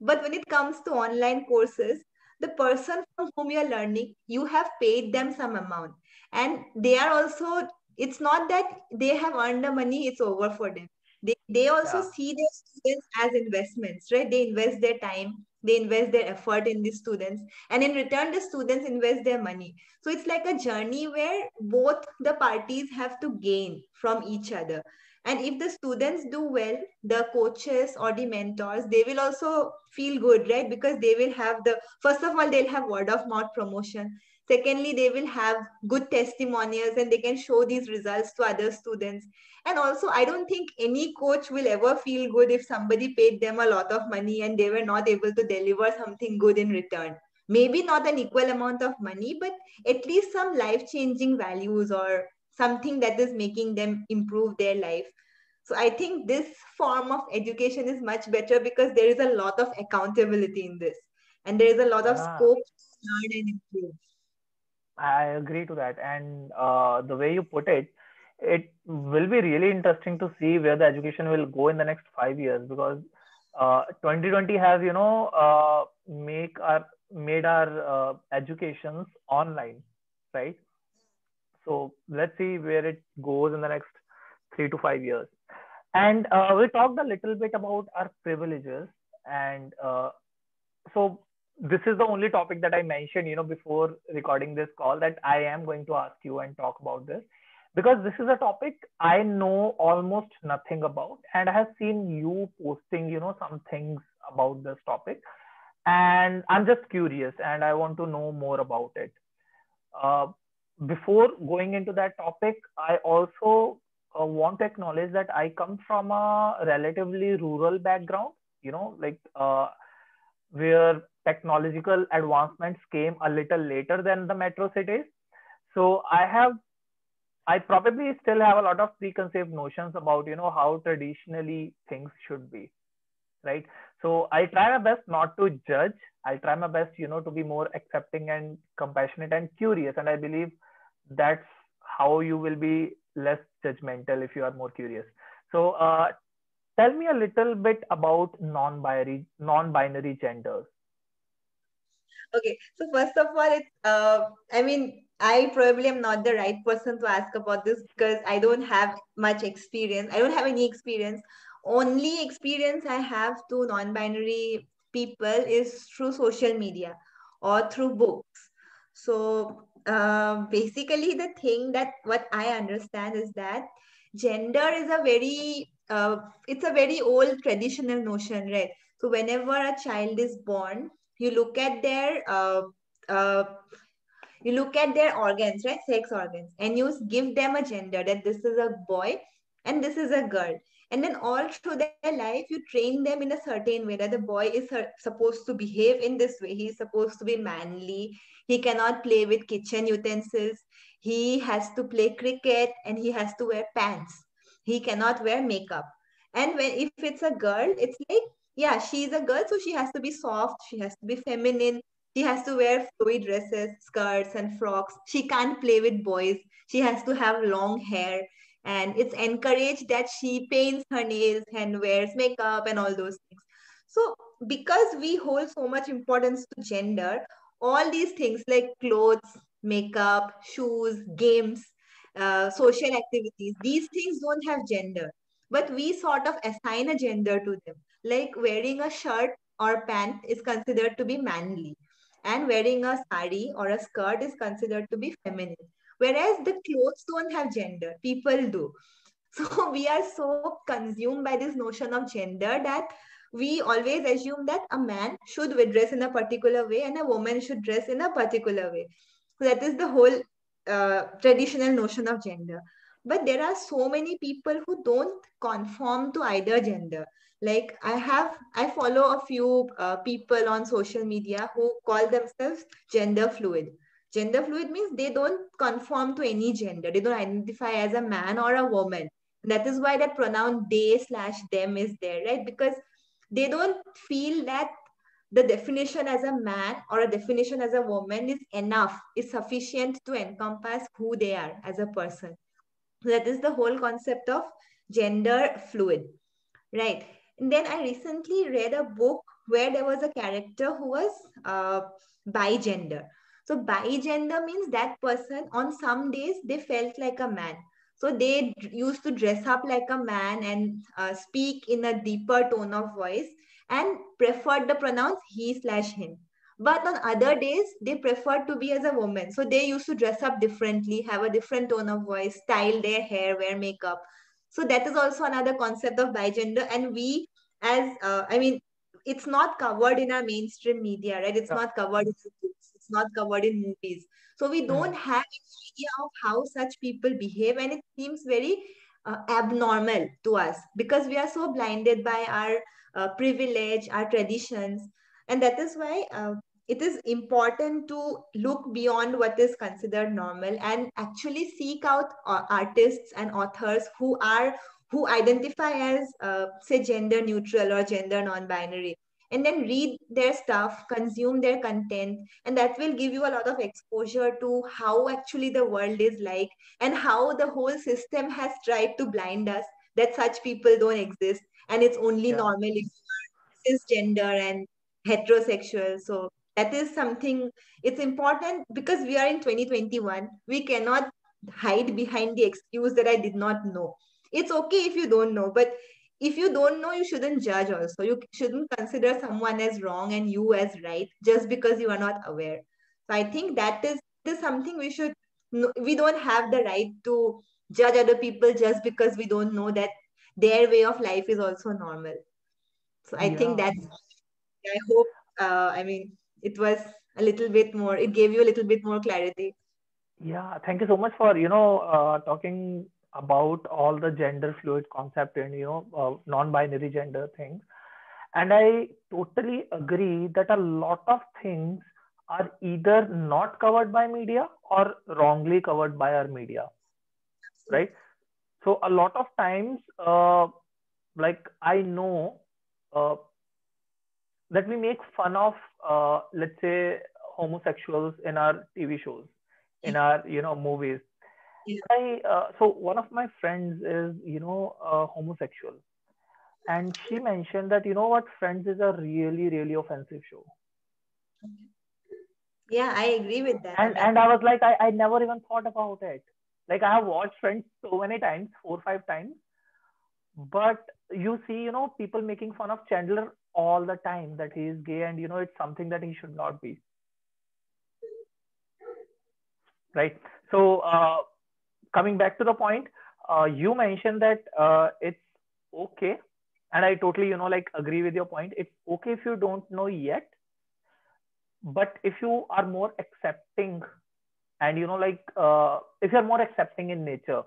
Speaker 2: But when it comes to online courses the person from whom you're learning you have paid them some amount. And they are also it's not that they have earned the money it's over for them. They, they also yeah. see their students as investments right? They invest their time they invest their effort in the students and in return the students invest their money. So it's like a journey where both the parties have to gain from each other and if the students do well the coaches or the mentors they will also feel good right? Because they will have the first of all they'll have word of mouth promotion. Secondly they will have good testimonials and they can show these results to other students. And also i don't think any coach will ever feel good if somebody paid them a lot of money and they were not able to deliver something good in return. Maybe not an equal amount of money but at least some life changing values or something that is making them improve their life. So I think this form of education is much better because there is a lot of accountability in this and there is a lot of ah. scope to learn and improve.
Speaker 1: I agree to that. And uh, the way you put it, it will be really interesting to see where the education will go in the next five years because uh, 2020 has, you know, uh, make our made our uh, educations online, right? So let's see where it goes in the next three to five years. And uh, we talked a little bit about our privileges. And uh, so this is the only topic that I mentioned, you know, before recording this call that I am going to ask you and talk about this because this is a topic I know almost nothing about. And I have seen you posting, you know, some things about this topic. And I'm just curious and I want to know more about it. Uh, before going into that topic, I also uh, want to acknowledge that I come from a relatively rural background, you know, like uh, where technological advancements came a little later than the metro cities. So I have, I probably still have a lot of preconceived notions about, you know, how traditionally things should be, right? So I try my best not to judge. I try my best, you know, to be more accepting and compassionate and curious. And I believe that's how you will be less judgmental if you are more curious. So uh, tell me a little bit about non-binary non-binary genders.
Speaker 2: Okay so first of all it's uh, i mean i probably am not the right person to ask about this because i don't have much experience. I don't have any experience. Only experience i have to non-binary people is through social media or through books. So uh, basically the thing that what i understand is that gender is a very uh, it's a very old traditional notion right? So whenever a child is born you look at their uh, uh, you look at their organs right? Sex organs and you give them a gender that this is a boy and this is a girl and then all through their life you train them in a certain way that the boy is supposed to behave in this way. He's supposed to be manly. He cannot play with kitchen utensils. He has to play cricket and he has to wear pants. He cannot wear makeup. And when if it's a girl it's like yeah she's a girl so she has to be soft. She has to be feminine. She has to wear flowy dresses skirts and frocks. She can't play with boys. She has to have long hair and it's encouraged that she paints her nails and wears makeup and all those things. So because we hold so much importance to gender all these things like clothes makeup shoes games uh, social activities these things don't have gender. But we sort of assign a gender to them. Like wearing a shirt or pant is considered to be manly and wearing a sari or a skirt is considered to be feminine whereas the clothes don't have gender people do. So we are so consumed by this notion of gender that we always assume that a man should dress in a particular way and a woman should dress in a particular way. So that is the whole uh, traditional notion of gender. But there are so many people who don't conform to either gender. Like i have i follow a few uh, people on social media who call themselves gender fluid Gender fluid means they don't conform to any gender. They don't identify as a man or a woman. That is why that pronoun they slash them is there, right? Because they don't feel that the definition as a man or a definition as a woman is enough, is sufficient to encompass who they are as a person. That is the whole concept of gender fluid, right? And then I recently read a book where there was a character who was uh, bigender. So bi-gender means that person on some days they felt like a man. So they used to dress up like a man and uh, speak in a deeper tone of voice and preferred the pronouns he slash him. But on other days, they preferred to be as a woman. So they used to dress up differently, have a different tone of voice, style their hair, wear makeup. So that is also another concept of bigender. And we, as uh, I mean, it's not covered in our mainstream media, right? It's yeah. not covered in it's not covered in movies. So we don't have any idea of how such people behave, and it seems very uh, abnormal to us because we are so blinded by our uh, privilege, our traditions, and that is why uh, it is important to look beyond what is considered normal and actually seek out uh, artists and authors who are who identify as uh, say gender neutral or gender non-binary and then read their stuff consume their content and that will give you a lot of exposure to how actually the world is like and how the whole system has tried to blind us that such people don't exist and it's only yeah. normal if you are cisgender and heterosexual. So that is something it's important because we are in 2021 we cannot hide behind the excuse that i did not know. It's okay if you don't know but if you don't know you shouldn't judge also. You shouldn't consider someone as wrong and you as right just because you are not aware. So i think that is, is something we should we don't have the right to judge other people just because we don't know that their way of life is also normal. So i yeah. think that's i hope uh, i mean it was a little bit more it gave you a little bit more clarity.
Speaker 1: Yeah thank you so much for you know uh, talking about all the gender fluid concept and you know uh, non-binary gender things. And i totally agree that a lot of things are either not covered by media or wrongly covered by our media right? So a lot of times uh, like i know uh, that we make fun of uh, let's say homosexuals in our tv shows in our you know movies I uh, so one of my friends is you know uh, homosexual, and she mentioned that you know what Friends is a really really offensive show.
Speaker 2: Yeah, I agree with that.
Speaker 1: And and I was like, I, I never even thought about it. Like I have watched Friends so many times, four five times, but you see, you know, people making fun of Chandler all the time that he is gay and you know it's something that he should not be. Right. So uh, coming back to the point, uh, you mentioned that uh, it's okay, and I totally, you know, like agree with your point. It's okay if you don't know yet, but if you are more accepting and you know like uh, if you're more accepting in nature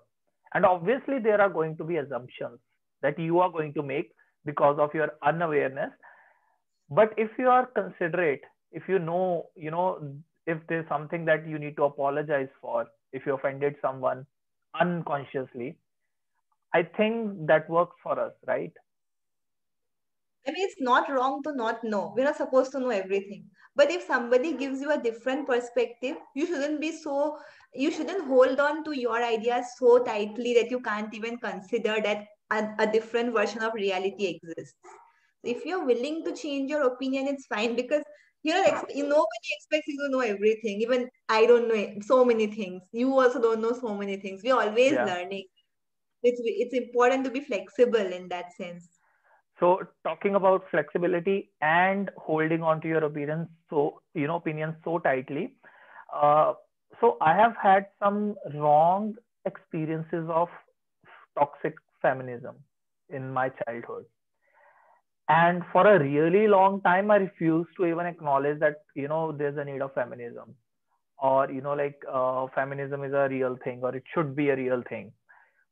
Speaker 1: and obviously there are going to be assumptions that you are going to make because of your unawareness. But if you are considerate if you know you know if there's something that you need to apologize for if you offended someone unconsciously i think that works for us right
Speaker 2: I mean, it's not wrong to not know. We're not supposed to know everything. But if somebody gives you a different perspective, you shouldn't be so, you shouldn't hold on to your ideas so tightly that you can't even consider that a, a different version of reality exists. If you're willing to change your opinion, it's fine because you know, nobody expects you to know everything. Even I don't know so many things. You also don't know so many things. We're always yeah. learning. It's, it's important to be flexible in that sense.
Speaker 1: So talking about flexibility and holding on to your opinions, so you know opinions so tightly. Uh, so I have had some wrong experiences of toxic feminism in my childhood, and for a really long time I refused to even acknowledge that you know there's a need of feminism, or you know like uh, feminism is a real thing or it should be a real thing.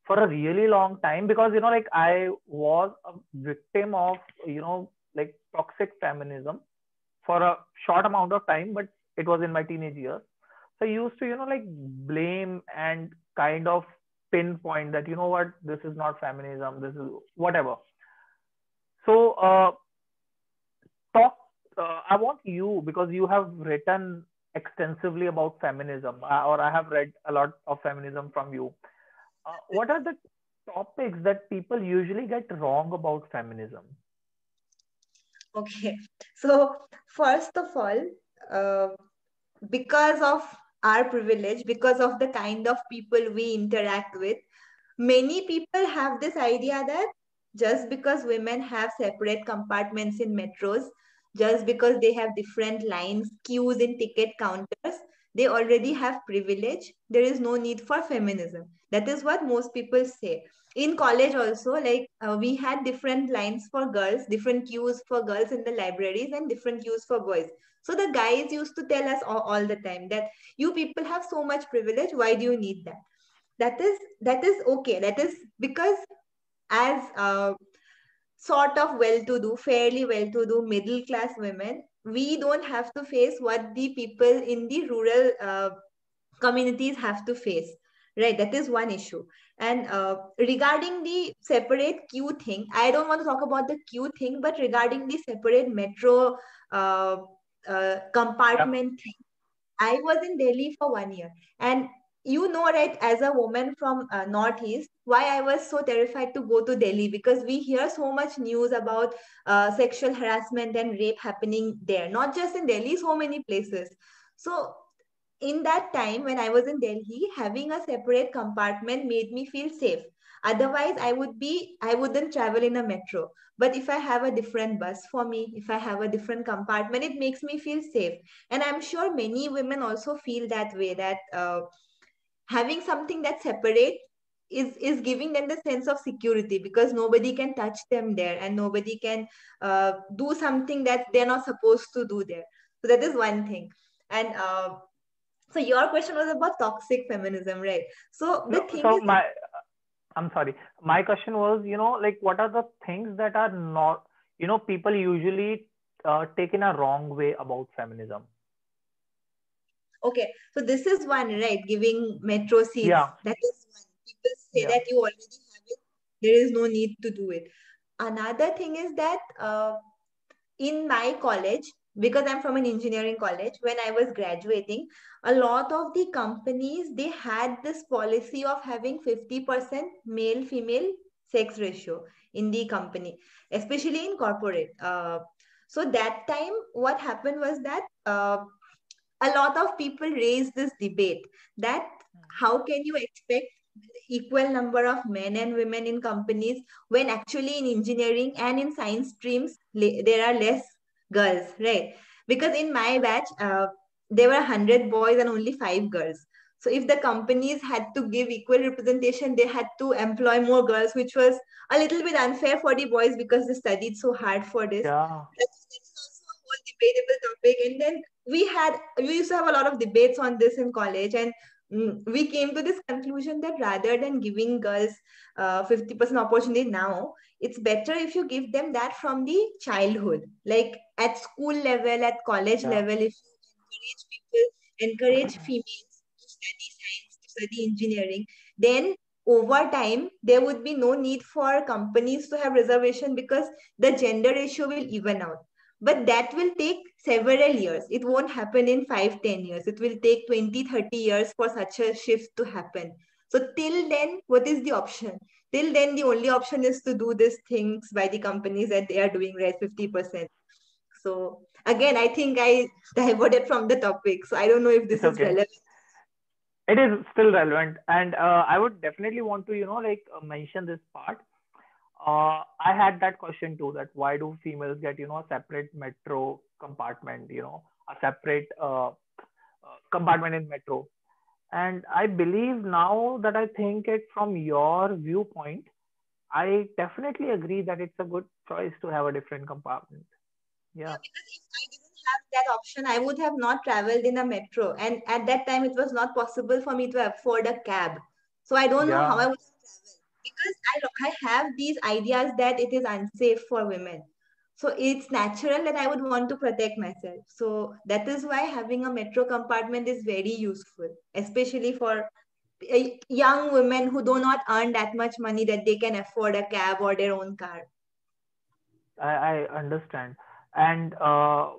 Speaker 1: For a really long time because you know like i was a victim of you know like toxic feminism for a short amount of time but it was in my teenage years. So i used to you know like blame and kind of pinpoint that you know what this is not feminism this is whatever so uh talk uh, i want you because you have written extensively about feminism uh, or i have read a lot of feminism from you uh, what are the topics that people usually get wrong about feminism?
Speaker 2: Okay, so first of all, uh, because of our privilege, because of the kind of people we interact with, many people have this idea that just because women have separate compartments in metros, just because they have different lines, queues in ticket counters, they already have privilege. There is no need for feminism. That is what most people say. In college, also, like uh, we had different lines for girls, different queues for girls in the libraries, and different queues for boys. So the guys used to tell us all, all the time that you people have so much privilege. Why do you need that? That is that is okay. That is because as uh, sort of well-to-do, fairly well-to-do middle-class women, we don't have to face what the people in the rural uh, communities have to face. Right that is one issue. And uh, regarding the separate queue thing i don't want to talk about the queue thing but regarding the separate metro uh, uh, compartment yeah. thing i was in delhi for one year. And you know right as a woman from uh, northeast why i was so terrified to go to delhi? Because we hear so much news about uh, sexual harassment and rape happening there. Not just in delhi so many places. So in that time when i was in delhi having a separate compartment made me feel safe. Otherwise i would be i wouldn't travel in a metro. But if i have a different bus for me if i have a different compartment it makes me feel safe. And i'm sure many women also feel that way that uh, having something that's separate is is giving them the sense of security because nobody can touch them there and nobody can uh, do something that they're not supposed to do there. So that is one thing. And uh, so your question was about toxic feminism right? So the no, thing
Speaker 1: so
Speaker 2: is
Speaker 1: my i'm sorry. My question was you know like what are the things that are not you know people usually uh, take in a wrong way about feminism
Speaker 2: Okay, so this is one, right? Giving metro seats. Yeah. That is one. People say yeah. that you already have it. There is no need to do it. Another thing is that uh, in my college, because I'm from an engineering college, when I was graduating, a lot of the companies they had this policy of having 50% male female sex ratio in the company, especially in corporate. Uh, so that time, what happened was that uh, a lot of people raise this debate that how can you expect equal number of men and women in companies when actually in engineering and in science streams there are less girls right? Because in my batch uh, there were 100 boys and only 5 girls. So if the companies had to give equal representation they had to employ more girls which was a little bit unfair for the boys because they studied so hard for this.
Speaker 1: Yeah.
Speaker 2: that's, debatable topic. And then we had, we used to have a lot of debates on this in college. And mm, we came to this conclusion that rather than giving girls uh, 50% opportunity now, it's better if you give them that from the childhood. Like at school level, at college yeah. level, if you encourage people, encourage females to study science, to study engineering, then over time there would be no need for companies to have reservation because the gender ratio will even out but that will take several years. It won't happen in 5 10 years. It will take 20 30 years for such a shift to happen. So till then what is the option? Till then the only option is to do these things by the companies that they are doing right 50% so again i think i diverted from the topic. So i don't know if this okay. is relevant.
Speaker 1: It is still relevant. And uh, i would definitely want to you know like uh, mention this part uh, i had that question too that why do females get you know a separate metro compartment you know a separate uh, uh, compartment in metro and i believe now that i think it from your viewpoint i definitely agree that it's a good choice to have a different compartment yeah, yeah
Speaker 2: because if i didn't have that option, I would have not traveled in a metro. And at that time, it was not possible for me to afford a cab. So I don't yeah. know how I would travel because I, I have these ideas that it is unsafe for women. So it's natural that I would want to protect myself. So that is why having a metro compartment is very useful, especially for young women who do not earn that much money that they can afford a cab or their own car.
Speaker 1: I, I understand. And uh,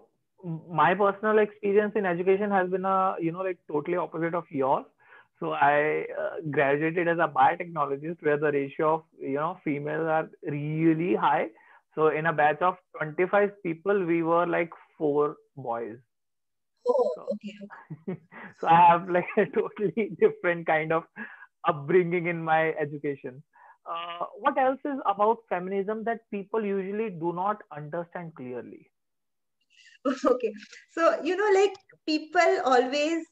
Speaker 1: my personal experience in education has been a you know like totally opposite of yours so i uh, graduated as a biotechnologist where the ratio of you know females are really high. So in a batch of 25 people we were like four boys.
Speaker 2: Oh okay.
Speaker 1: so i have like a totally different kind of upbringing in my education. Uh, what else is about feminism that people usually do not understand clearly?
Speaker 2: Okay. So you know like people always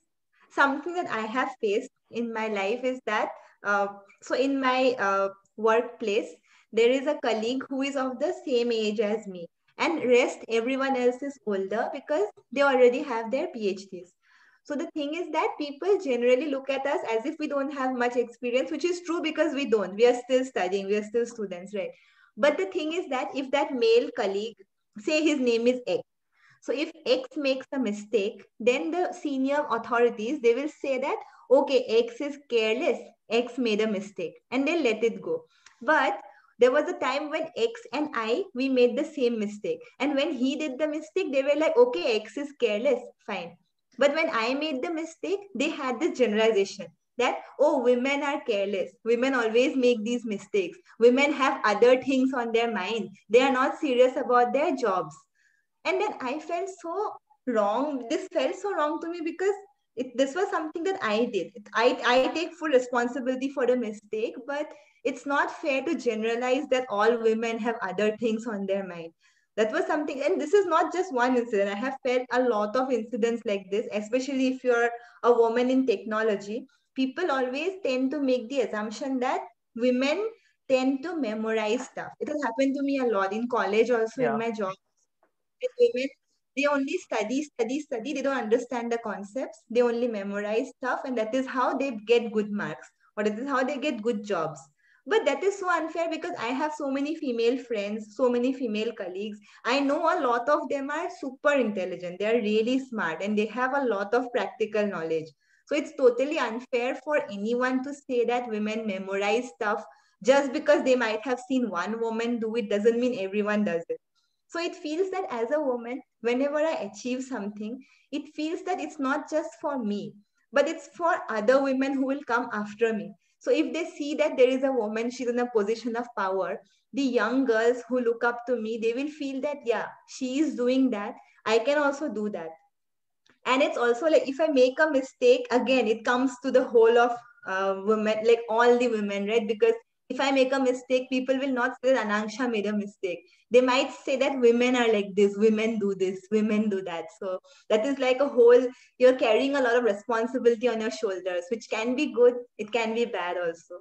Speaker 2: something that i have faced in my life is that uh, so in my uh, workplace there is a colleague who is of the same age as me. And rest everyone else is older because they already have their phds so the thing is that people generally look at us as if we don't have much experience which is true because we don't. We are still studying. We are still students right? But the thing is that if that male colleague say his name is x so if X makes a mistake, then the senior authorities, they will say that, okay, X is careless, X made a mistake, and they let it go. But there was a time when X and I, we made the same mistake. And when he did the mistake, they were like, okay, X is careless, fine. But when I made the mistake, they had this generalization that, oh, women are careless. Women always make these mistakes. Women have other things on their mind. They are not serious about their jobs and then i felt so wrong. This felt so wrong to me because it, this was something that i did. I, I take full responsibility for the mistake but it's not fair to generalize that all women have other things on their mind. That was something and this is not just one incident. I have felt a lot of incidents like this especially if you're a woman in technology. People always tend to make the assumption that women tend to memorize stuff. It has happened to me a lot in college also yeah. in my job women they only study study study. They don't understand the concepts. They only memorize stuff and that is how they get good marks or that is how they get good jobs. But that is so unfair because i have so many female friends so many female colleagues. I know a lot of them are super intelligent. They are really smart and they have a lot of practical knowledge. So it's totally unfair for anyone to say that women memorize stuff just because they might have seen one woman do it doesn't mean everyone does it so it feels that as a woman, whenever I achieve something, it feels that it's not just for me, but it's for other women who will come after me. So if they see that there is a woman, she's in a position of power, the young girls who look up to me, they will feel that, yeah, she is doing that. I can also do that. And it's also like if I make a mistake, again, it comes to the whole of uh, women, like all the women, right? Because if I make a mistake, people will not say Anangsha made a mistake. They might say that women are like this, women do this, women do that. So that is like a whole, you're carrying a lot of responsibility on your shoulders, which can be good, it can be bad also.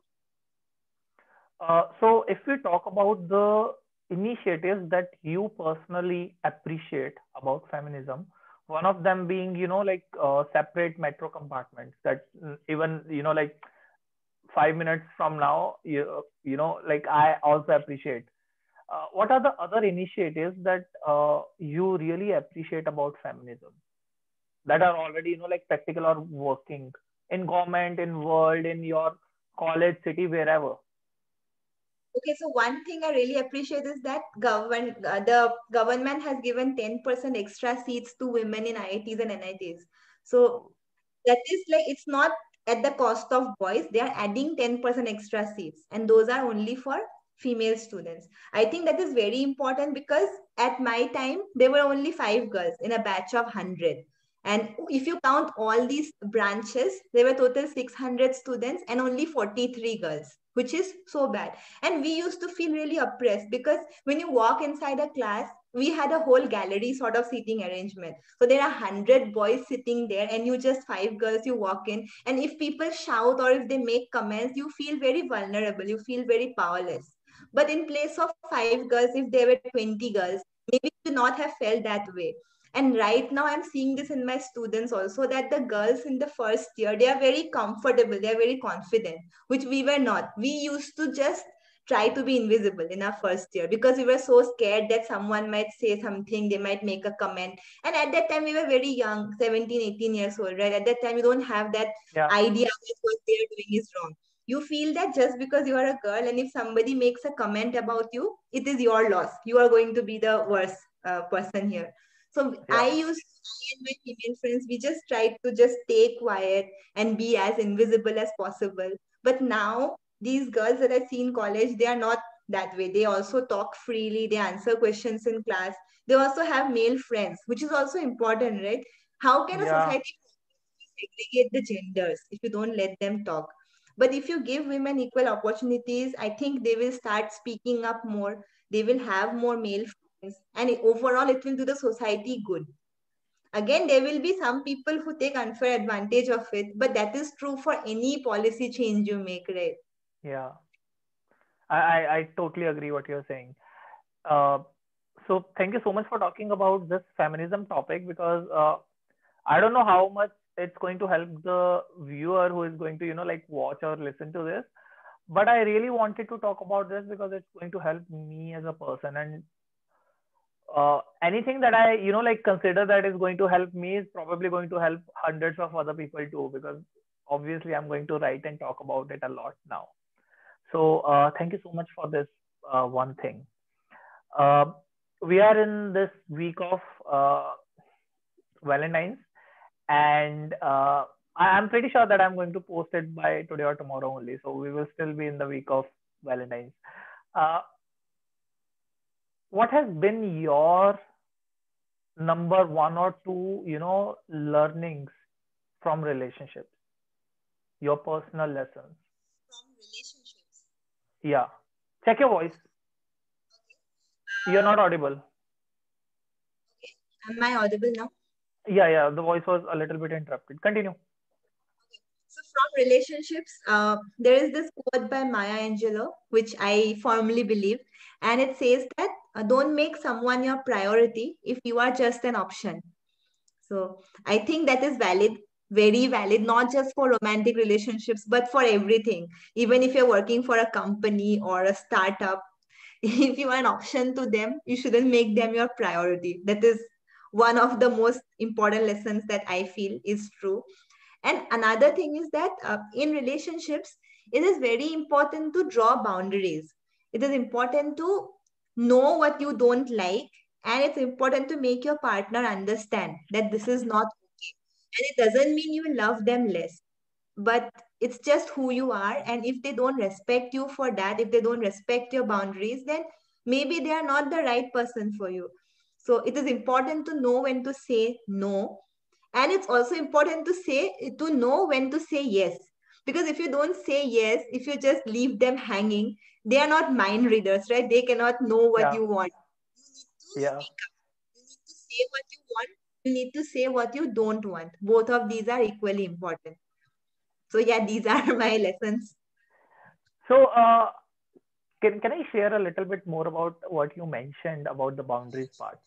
Speaker 1: Uh, so if we talk about the initiatives that you personally appreciate about feminism one of them being you know like uh, separate metro compartments that mm, even you know like 5 minutes from now you you know like i also appreciate. Uh, what are the other initiatives that uh, you really appreciate about feminism? That are already you know like practical or working in government in world in your college city wherever?
Speaker 2: Okay, so one thing I really appreciate is that government, uh, the government has given 10% extra seats to women in IITs and NITs. So that is like, it's not at the cost of boys. They are adding 10% extra seats and those are only for female students. I think that is very important because at my time, there were only five girls in a batch of 100. And if you count all these branches, there were total 600 students and only 43 girls which is so bad. And we used to feel really oppressed because when you walk inside a class, we had a whole gallery sort of seating arrangement. So there are 100 boys sitting there and you just five girls, you walk in. And if people shout or if they make comments, you feel very vulnerable. You feel very powerless. But in place of five girls, if there were 20 girls, maybe you not have felt that way and right now i'm seeing this in my students also that the girls in the first year they are very comfortable they are very confident which we were not we used to just try to be invisible in our first year because we were so scared that someone might say something they might make a comment and at that time we were very young 17 18 years old right at that time you don't have that yeah. idea that what they are doing is wrong you feel that just because you are a girl and if somebody makes a comment about you it is your loss you are going to be the worst uh, person here so yeah. I used I and my female friends, we just tried to just stay quiet and be as invisible as possible. But now these girls that I see in college, they are not that way. They also talk freely, they answer questions in class. They also have male friends, which is also important, right? How can a yeah. society segregate the genders if you don't let them talk? But if you give women equal opportunities, I think they will start speaking up more. They will have more male friends. and overall it will do the society good again there will be some people who take unfair advantage of it but that is true for any policy change you make right
Speaker 1: yeah. I i, totally agree what you're saying. Uh, so thank you so much for talking about this feminism topic because uh, i don't know how much it's going to help the viewer who is going to you know like watch or listen to this but i really wanted to talk about this because it's going to help me as a person. And uh, anything that I, you know, like consider that is going to help me is probably going to help hundreds of other people too, because obviously I'm going to write and talk about it a lot now. So uh, thank you so much for this uh, one thing. Uh, we are in this week of uh, Valentine's, and uh, I'm pretty sure that I'm going to post it by today or tomorrow only. So we will still be in the week of Valentine's what has been your number one or two you know learnings from relationships your personal lessons yeah. Check your voice. Okay. you're not audible.
Speaker 2: okay. Am i audible now?
Speaker 1: Yeah yeah. The voice was a little bit interrupted. Continue.
Speaker 2: Okay. so from relationships uh, there is this quote by maya angelou which i firmly believe. And it says that uh, don't make someone your priority if you are just an option. So i think that is valid very valid not just for romantic relationships but for everything. Even if you're working for a company or a startup if you are an option to them you shouldn't make them your priority. That is one of the most important lessons that i feel is true. And another thing is that uh, in relationships it is very important to draw boundaries. It is important to know what you don't like and it's important to make your partner understand that this is not and it doesn't mean you love them less but it's just who you are and if they don't respect you for that if they don't respect your boundaries then maybe they are not the right person for you so it is important to know when to say no and it's also important to say to know when to say yes because if you don't say yes if you just leave them hanging they are not mind readers, right? They cannot know what yeah. you want.
Speaker 1: You need to yeah. Speak up.
Speaker 2: You need to say what you want. You need to say what you don't want. Both of these are equally important. So yeah, these are my lessons.
Speaker 1: So uh, can can I share a little bit more about what you mentioned about the boundaries part?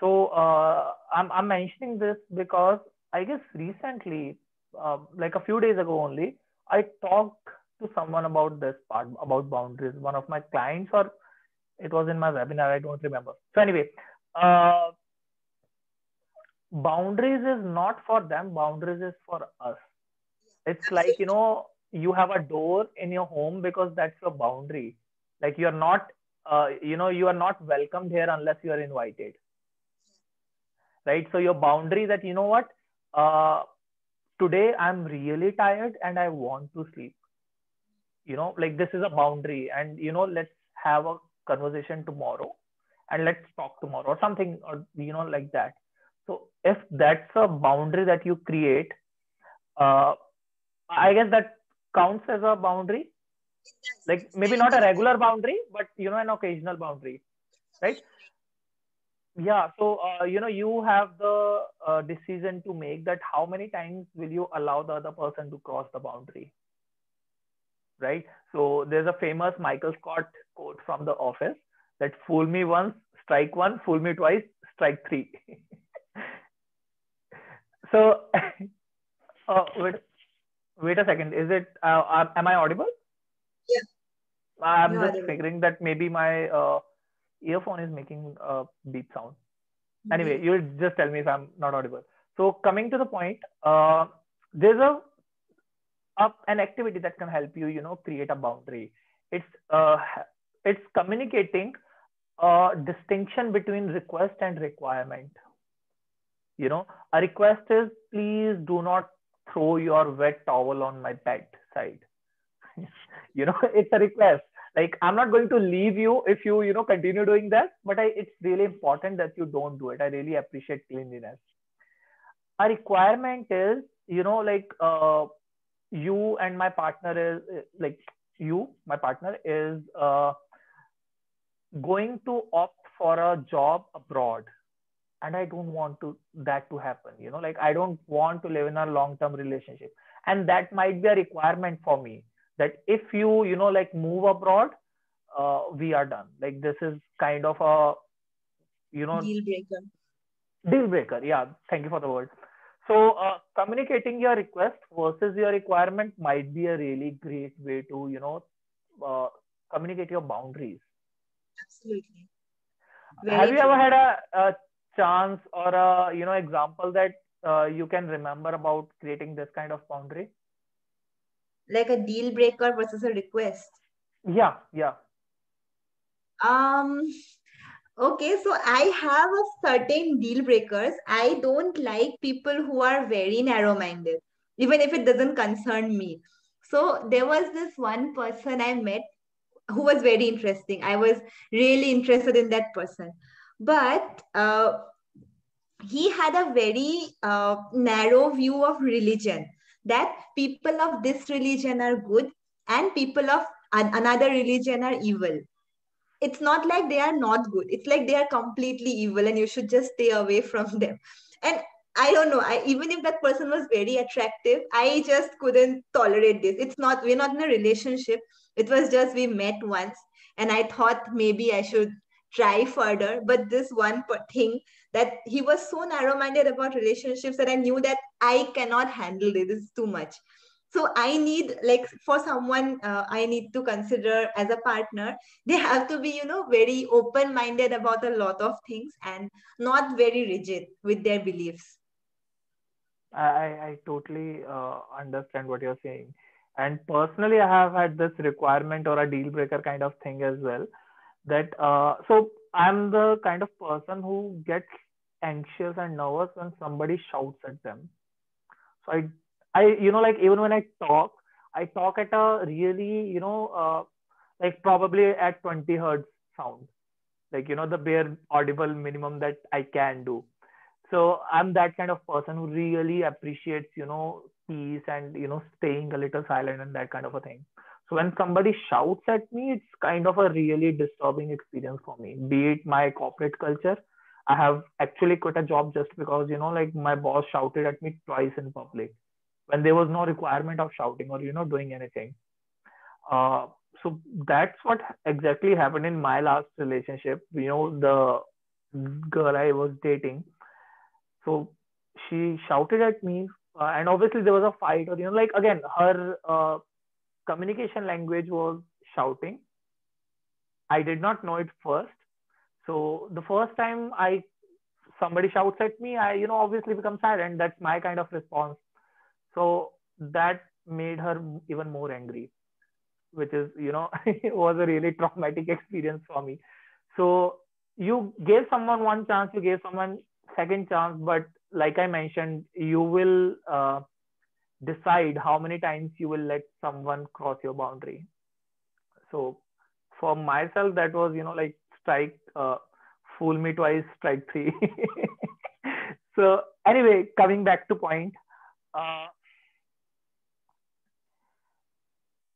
Speaker 1: So uh, I'm I'm mentioning this because I guess recently, uh, like a few days ago only, I talked to someone about this part about boundaries. One of my clients, or it was in my webinar, I don't remember. So anyway, uh, boundaries is not for them. Boundaries is for us. It's like you know you have a door in your home because that's your boundary like you're not uh, you know you are not welcomed here unless you are invited right so your boundary that you know what uh, today i'm really tired and i want to sleep you know like this is a boundary and you know let's have a conversation tomorrow and let's talk tomorrow or something or you know like that so if that's a boundary that you create uh, i guess that counts as a boundary? Like maybe not a regular boundary but you know an occasional boundary right? Yeah so uh, you know you have the uh, decision to make that how many times will you allow the other person to cross the boundary right? So there's a famous michael scott quote from the office that fool me once strike one fool me twice strike three so uh, wait, wait a second is it uh, am i audible
Speaker 2: yeah
Speaker 1: I'm You're just figuring that maybe my uh, earphone is making a beep sound. Mm-hmm. Anyway, you'll just tell me if I'm not audible. So coming to the point, uh, there's a, a, an activity that can help you, you know, create a boundary. It's uh, it's communicating a distinction between request and requirement. You know, a request is please do not throw your wet towel on my bed side. You know it's a request. Like i'm not going to leave you if you you know continue doing that but I, it's really important that you don't do it. I really appreciate cleanliness. A requirement is you know like uh, you and my partner is like you my partner is uh, going to opt for a job abroad and i don't want to that to happen you know like i don't want to live in a long term relationship. And that might be a requirement for me that if you you know like move abroad uh, we are done. Like this is kind of a you know
Speaker 2: deal breaker.
Speaker 1: Deal breaker yeah. Thank you for the word so uh, communicating your request versus your requirement might be a really great way to you know uh, communicate your boundaries.
Speaker 2: Absolutely.
Speaker 1: Very have you true. ever had a, a, chance or a you know example that uh, you can remember about creating this kind of boundary?
Speaker 2: Like a deal breaker versus a request?
Speaker 1: Yeah yeah.
Speaker 2: Um okay so i have a certain deal breakers. I don't like people who are very narrow minded even if it doesn't concern me. So there was this one person i met who was very interesting. I was really interested in that person but uh, he had a very uh, narrow view of religion that people of this religion are good and people of another religion are evil. It's not like they are not good. It's like they are completely evil and you should just stay away from them. And i don't know I, even if that person was very attractive i just couldn't tolerate this. It's not we're not in a relationship. It was just we met once and i thought maybe i should try further but this one thing that he was so narrow minded about relationships that i knew that i cannot handle this, this is too much. So i need like for someone uh, i need to consider as a partner they have to be you know very open minded about a lot of things and not very rigid with their beliefs.
Speaker 1: I i totally uh, understand what you're saying. And personally i have had this requirement or a deal breaker kind of thing as well that uh, so i'm the kind of person who gets anxious and nervous when somebody shouts at them. So i i you know like even when i talk i talk at a really you know uh, like probably at 20 hertz sound. Like you know the bare audible minimum that i can do. So i'm that kind of person who really appreciates you know peace and you know staying a little silent and that kind of a thing so when somebody shouts at me, it's kind of a really disturbing experience for me. Be it my corporate culture, I have actually quit a job just because you know, like my boss shouted at me twice in public when there was no requirement of shouting or you know doing anything. Uh, so that's what exactly happened in my last relationship. You know, the girl I was dating. So she shouted at me, uh, and obviously there was a fight, or you know, like again, her uh, communication language was shouting. I did not know it first. So the first time I somebody shouts at me, I you know obviously become silent. That's my kind of response. So that made her even more angry which is you know was a really traumatic experience for me so you gave someone one chance you gave someone second chance but like i mentioned you will uh, decide how many times you will let someone cross your boundary so for myself that was you know like strike uh, fool me twice strike three so anyway coming back to point uh,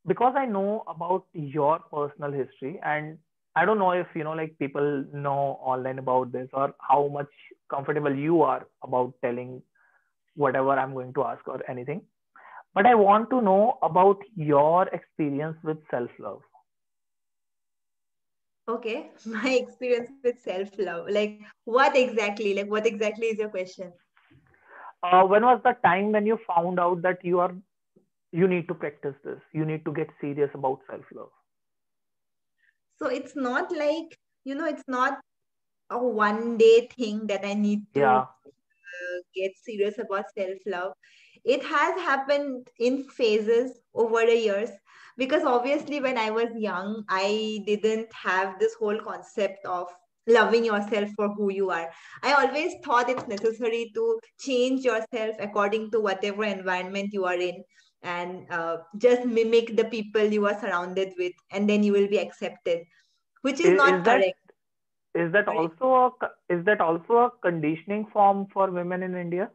Speaker 1: because I know about your personal history and I don't know if you know like people know online about this or how much comfortable you are about telling whatever I'm going to ask or anything. But I want to know about your experience with self love.
Speaker 2: Okay, my experience with self love. Like, what exactly? Like, what exactly is your question?
Speaker 1: Uh, when was the time when you found out that you are you need to practice this you need to get serious about self love
Speaker 2: so it's not like you know it's not a one day thing that i need to
Speaker 1: yeah.
Speaker 2: uh, get serious about self love it has happened in phases over the years. Because obviously when i was young i didn't have this whole concept of loving yourself for who you are. I always thought it's necessary to change yourself according to whatever environment you are in and uh, just mimic the people you are surrounded with and then you will be accepted which is, is not
Speaker 1: is
Speaker 2: correct.
Speaker 1: that, is that also a is that also a conditioning form for women in india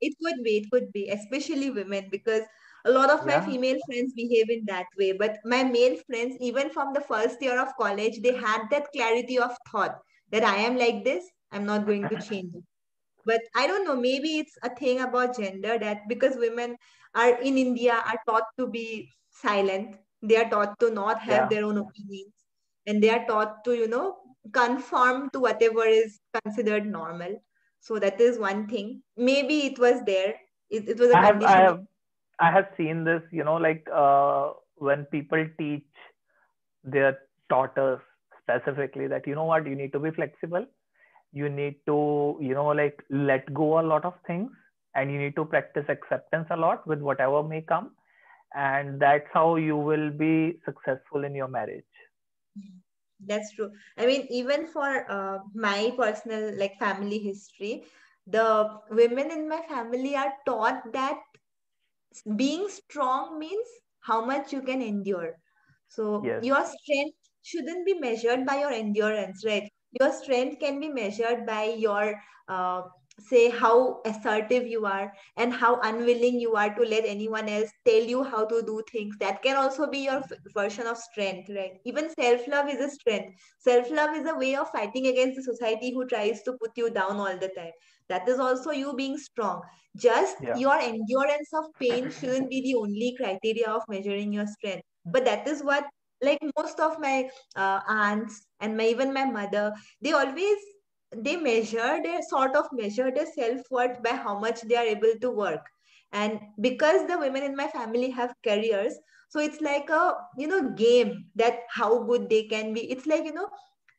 Speaker 2: it could be it could be especially women because a lot of yeah. my female friends behave in that way. But my male friends even from the first year of college they had that clarity of thought that i am like this i'm not going to change. It but i don't know maybe it's a thing about gender that because women are in india are taught to be silent. They are taught to not have yeah. their own opinions. And they are taught to you know conform to whatever is considered normal so that is one thing. Maybe it was there. It, it was a
Speaker 1: I
Speaker 2: have,
Speaker 1: I have i have seen this you know like uh, when people teach their daughters specifically that you know what you need to be flexible. You need to you know like let go a lot of things and you need to practice acceptance a lot with whatever may come. And that's how you will be successful in your marriage
Speaker 2: that's true. I mean even for uh, my personal like family history the women in my family are taught that being strong means how much you can endure. So yes. your strength shouldn't be measured by your endurance right? Your strength can be measured by your uh, say how assertive you are and how unwilling you are to let anyone else tell you how to do things. That can also be your version of strength right? Even self love is a strength. Self love is a way of fighting against the society who tries to put you down all the time. That is also you being strong. Just yeah. your endurance of pain shouldn't be the only criteria of measuring your strength. But that is what like most of my uh, aunts and my even my mother they always they measure they sort of measure their self-worth by how much they are able to work. And because the women in my family have careers so it's like a you know game that how good they can be. It's like you know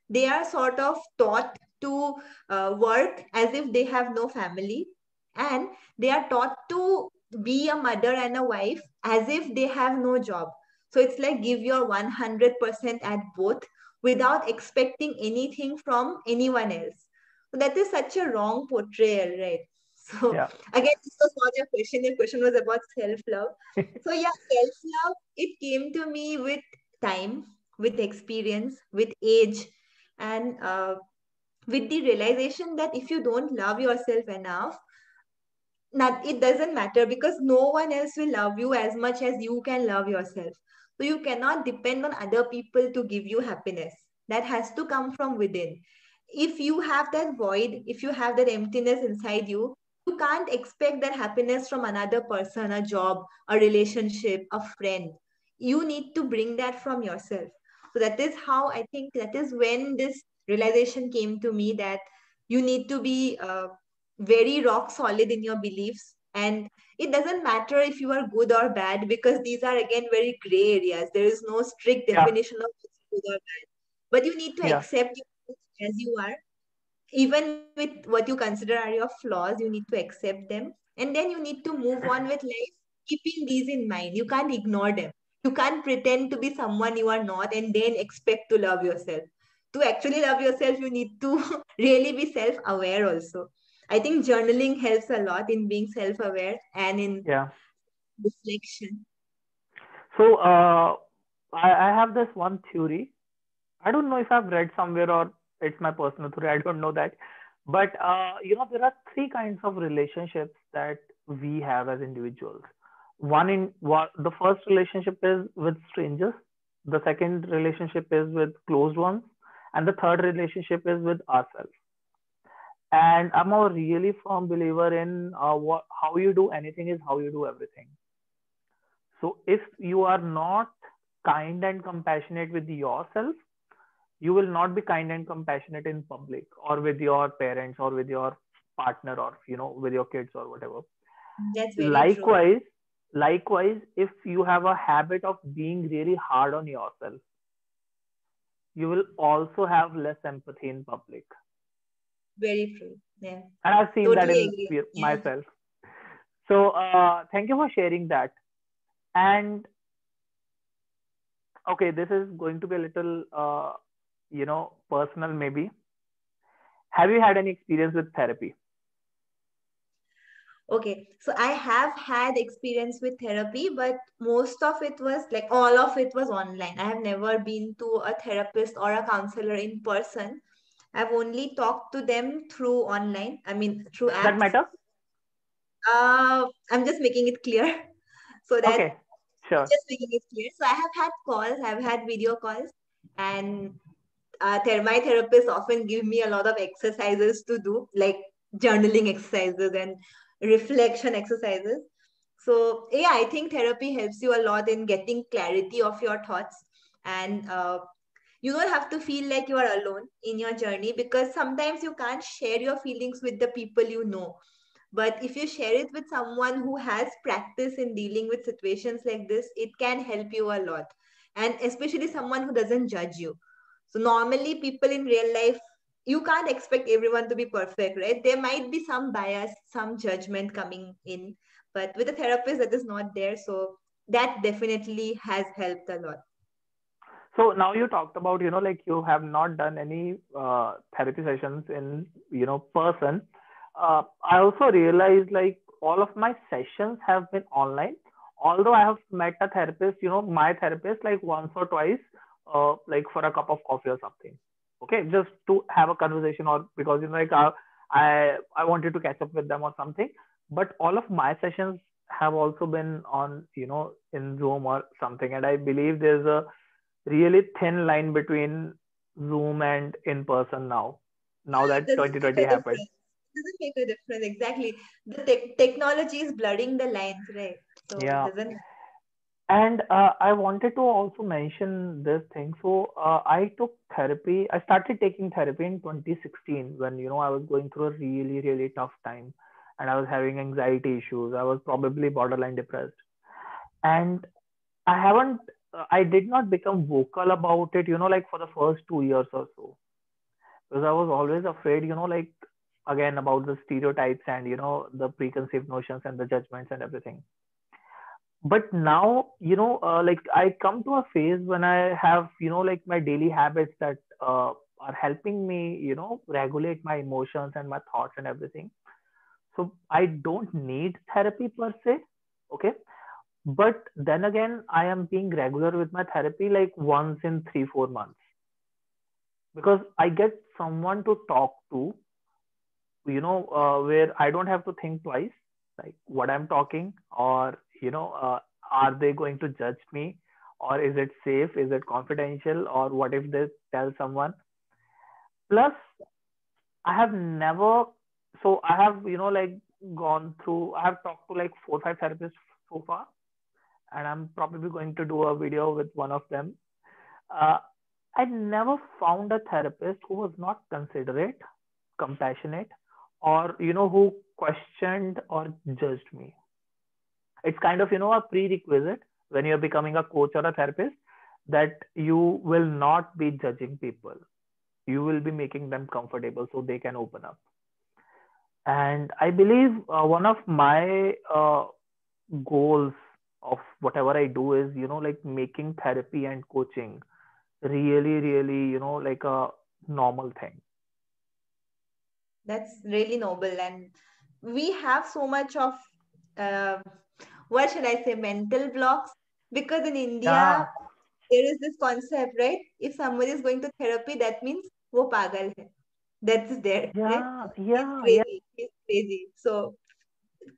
Speaker 2: they are sort of taught to uh, work as if they have no family. And they are taught to be a mother and a wife as if they have no job. So it's like give your 100% at both without expecting anything from anyone else. So that is such a wrong portrayal, right? So yeah. again, this was not your question. Your question was about self-love. so yeah, self-love, it came to me with time, with experience, with age, and uh, with the realization that if you don't love yourself enough, not, it doesn't matter because no one else will love you as much as you can love yourself. So you cannot depend on other people to give you happiness. That has to come from within. If you have that void, if you have that emptiness inside you, you can't expect that happiness from another person, a job, a relationship, a friend. you need to bring that from yourself so that is how i think that is when this realization came to me that you need to be uh, very rock solid in your beliefs and it doesn't matter if you are good or bad because these are again very gray areas. There is no strict definition yeah. of good or bad. But you need to yeah. accept as you are. Even with what you consider are your flaws you need to accept them. And then you need to move on with life keeping these in mind. You can't ignore them. You can't pretend to be someone you are not and then expect to love yourself. To actually love yourself you need to really be self aware also i think journaling helps a lot in being self aware and in
Speaker 1: yeah.
Speaker 2: reflection.
Speaker 1: So uh, I, I have this one theory. I don't know if i've read somewhere or it's my personal theory. I don't know that. But uh, you know there are three kinds of relationships that we have as individuals. One in what the first relationship is with strangers. The second relationship is with closed ones. And the third relationship is with ourselves and i'm a really firm believer in uh, what, how you do anything is how you do everything. So if you are not kind and compassionate with yourself you will not be kind and compassionate in public or with your parents or with your partner or you know with your kids or whatever.
Speaker 2: That's
Speaker 1: likewise true. likewise if you have a habit of being really hard on yourself you will also have less empathy in public
Speaker 2: very true yeah.
Speaker 1: And i've seen totally that in agree. myself yeah. so uh, thank you for sharing that. And okay this is going to be a little uh, you know personal maybe. Have you had any experience with therapy?
Speaker 2: Okay so i have had experience with therapy but most of it was like all of it was online. I have never been to a therapist or a counselor in person i've only talked to them through online i mean through apps.
Speaker 1: that matter
Speaker 2: uh i'm just making it clear so that
Speaker 1: okay sure
Speaker 2: just making it clear so i have had calls i've had video calls and uh, my therapists often give me a lot of exercises to do, like journaling exercises and reflection exercises. So, yeah, I think therapy helps you a lot in getting clarity of your thoughts. And uh, you don't have to feel like you are alone in your journey because sometimes you can't share your feelings with the people you know. But if you share it with someone who has practice in dealing with situations like this, it can help you a lot. And especially someone who doesn't judge you so normally people in real life, you can't expect everyone to be perfect, right? There might be some bias, some judgment coming in, but with a therapist that is not there. So that definitely has helped a lot.
Speaker 1: So now you talked about, you know, like you have not done any uh, therapy sessions in, you know, person. Uh, I also realized like all of my sessions have been online. Although I have met a therapist, you know, my therapist like once or twice uh, like for a cup of coffee or something okay just to have a conversation or because you know like I, I i wanted to catch up with them or something but all of my sessions have also been on you know in zoom or something and i believe there's a really thin line between zoom and in person now. Now that 2020 happened.
Speaker 2: Doesn't make a difference exactly. The te- technology is blurring the lines right?
Speaker 1: So yeah. and uh, i wanted to also mention this thing. So uh, i took therapy i started taking therapy in 2016 when you know i was going through a really really tough time and i was having anxiety issues. I was probably borderline depressed. And i haven't i did not become vocal about it you know like for the first 2 years or so. Because i was always afraid you know like again about the stereotypes and you know the preconceived notions and the judgments and everything. But now you know uh, like i come to a phase when i have you know like my daily habits that uh, are helping me you know regulate my emotions and my thoughts and everything. So i don't need therapy per se okay but then again i am being regular with my therapy like once in 3 4 months. Because i get someone to talk to you know uh, where i don't have to think twice like what i'm talking or you know uh, are they going to judge me? Or is it safe? Is it confidential? Or what if they tell someone? Plus i have never so i have you know like gone through i have talked to like four five therapists so far and I'm probably going to do a video with one of them. Uh, I never found a therapist who was not considerate, compassionate, or you know who questioned or judged me. It's kind of you know a prerequisite when you're becoming a coach or a therapist that you will not be judging people. You will be making them comfortable so they can open up. And I believe uh, one of my uh, goals of whatever I do is, you know, like making therapy and coaching really, really, you know, like a normal thing.
Speaker 2: That's really noble. And we have so much of, uh, what should I say, mental blocks. Because in India, yeah. there is this concept, right? If somebody is going to therapy, that means wo pagal hai. That's there.
Speaker 1: Yeah,
Speaker 2: right?
Speaker 1: yeah,
Speaker 2: crazy. Yeah. He's crazy. So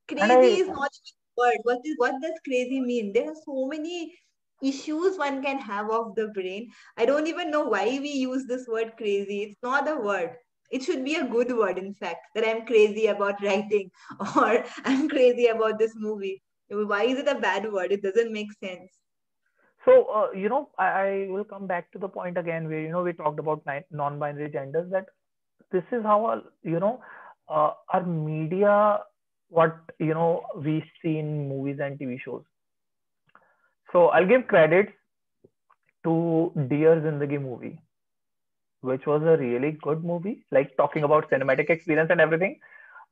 Speaker 2: crazy I, is not word. What is what does crazy mean? There are so many issues one can have of the brain. I don't even know why we use this word crazy. It's not a word. It should be a good word, in fact, that I'm crazy about writing or I'm crazy about this movie. Why is it a bad word? It doesn't make sense.
Speaker 1: So, uh, you know, I, I, will come back to the point again where, you know, we talked about non binary genders that this is how, uh, you know, uh, our media what you know we see in movies and TV shows. So I'll give credit to Dear Zindagi movie, which was a really good movie, like talking about cinematic experience and everything.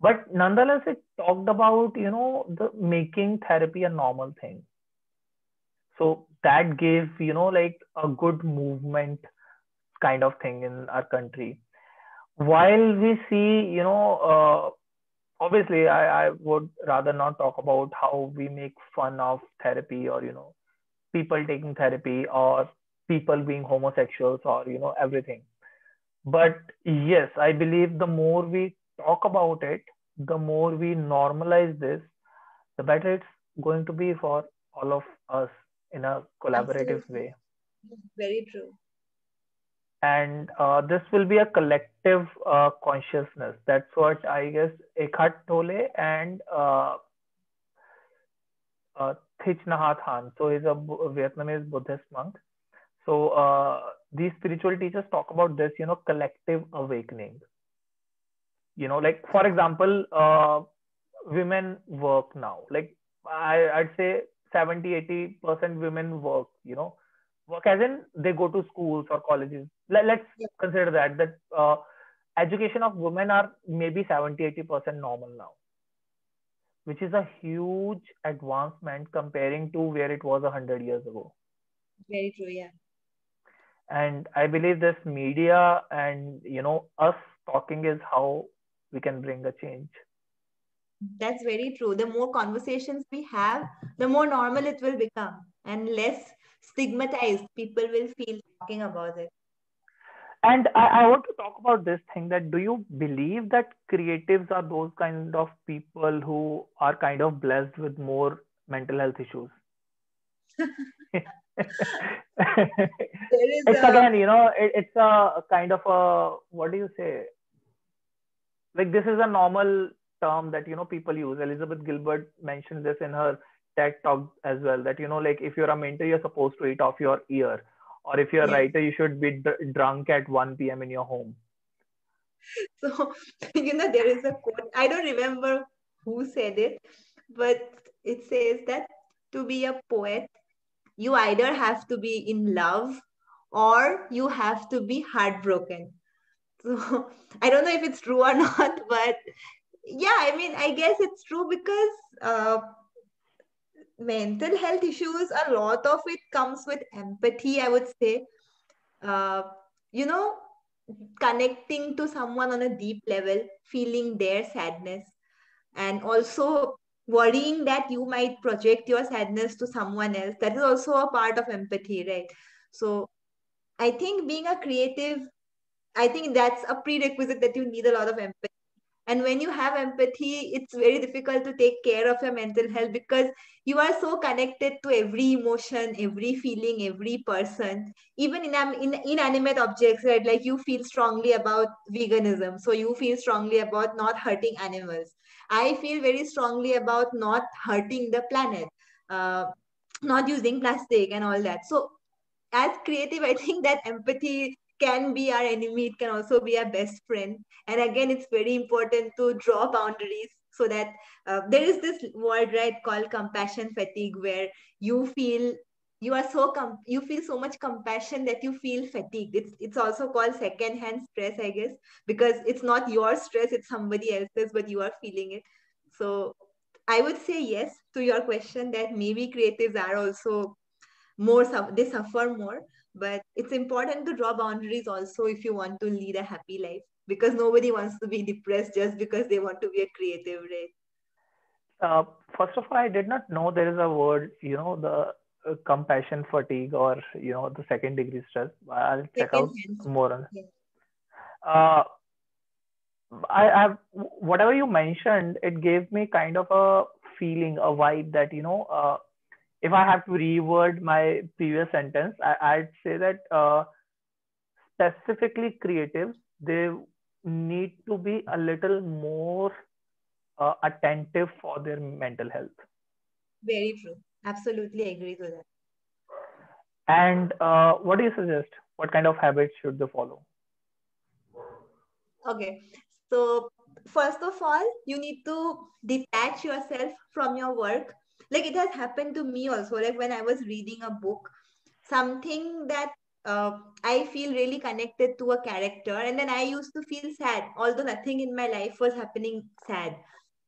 Speaker 1: But nonetheless, it talked about you know the making therapy a normal thing. So that gave you know like a good movement kind of thing in our country. While we see you know uh, obviously I, I would rather not talk about how we make fun of therapy or you know people taking therapy or people being homosexuals or you know everything. But yes i believe the more we talk about it the more we normalize this the better it's going to be for all of us in a collaborative Absolutely. way.
Speaker 2: Very true
Speaker 1: and uh, this will be a collective uh, consciousness. That's what I guess Eckhart Tolle and uh, uh, Thich Nhat Hanh. So he's a Vietnamese Buddhist monk. So uh, these spiritual teachers talk about this, you know, collective awakening. You know, like for example, uh, women work now. Like I, I'd say 70, 80 percent women work. You know, work as in they go to schools or colleges. Let, us yeah. consider that that uh, education of women are maybe 70 80 percent normal now which is a huge advancement comparing to where it was 100 years ago.
Speaker 2: Very true yeah.
Speaker 1: And i believe this media and you know us talking is how we can bring a change.
Speaker 2: That's very true. The more conversations we have the more normal it will become and less stigmatized people will feel talking about it.
Speaker 1: And I, I, want to talk about this thing that do you believe that creatives are those kind of people who are kind of blessed with more mental health issues? It's a... again you know it, it's a kind of a what do you say? Like this is a normal term that you know people use. Elizabeth gilbert mentioned this in her TED talk as well that you know like if you're a mentor you're supposed to eat off your ear. Or if you're a writer you should be d- drunk at 1 p.m in your home.
Speaker 2: So you know there is a quote i don't remember who said it but it says that to be a poet you either have to be in love or you have to be heartbroken. So i don't know if it's true or not but yeah i mean i guess it's true because uh, mental health issues, a lot of it comes with empathy, I would say. Uh, you know, connecting to someone on a deep level, feeling their sadness, and also worrying that you might project your sadness to someone else. That is also a part of empathy, right? So I think being a creative, I think that's a prerequisite that you need a lot of empathy and when you have empathy it's very difficult to take care of your mental health because you are so connected to every emotion every feeling every person. Even in, in inanimate objects right? Like you feel strongly about veganism. So you feel strongly about not hurting animals. I feel very strongly about not hurting the planet uh, not using plastic and all that. So as creative i think that empathy can be our enemy it can also be our best friend. And again it's very important to draw boundaries so that uh, there is this word right called compassion fatigue where you feel you are so com- you feel so much compassion that you feel fatigued. It's it's also called second hand stress i guess because it's not your stress it's somebody else's but you are feeling it. So i would say yes to your question that maybe creatives are also more they suffer more but it's important to draw boundaries also if you want to lead a happy life because nobody wants to be depressed just because they want to be a creative right
Speaker 1: uh, first of all i did not know there is a word you know the uh, compassion fatigue or you know the second degree stress i'll check second out hand. more on yeah. uh, I, have whatever you mentioned it gave me kind of a feeling a vibe that you know uh, if i have to reword my previous sentence I, would say that uh, specifically creatives they need to be a little more uh, attentive for their mental health
Speaker 2: very true Absolutely agree to that.
Speaker 1: And uh, what do you suggest? What kind of habits should they follow?
Speaker 2: Okay. So, first of all, you need to detach yourself from your work. Like it has happened to me also. Like when I was reading a book, something that uh, I feel really connected to a character, and then I used to feel sad, although nothing in my life was happening sad.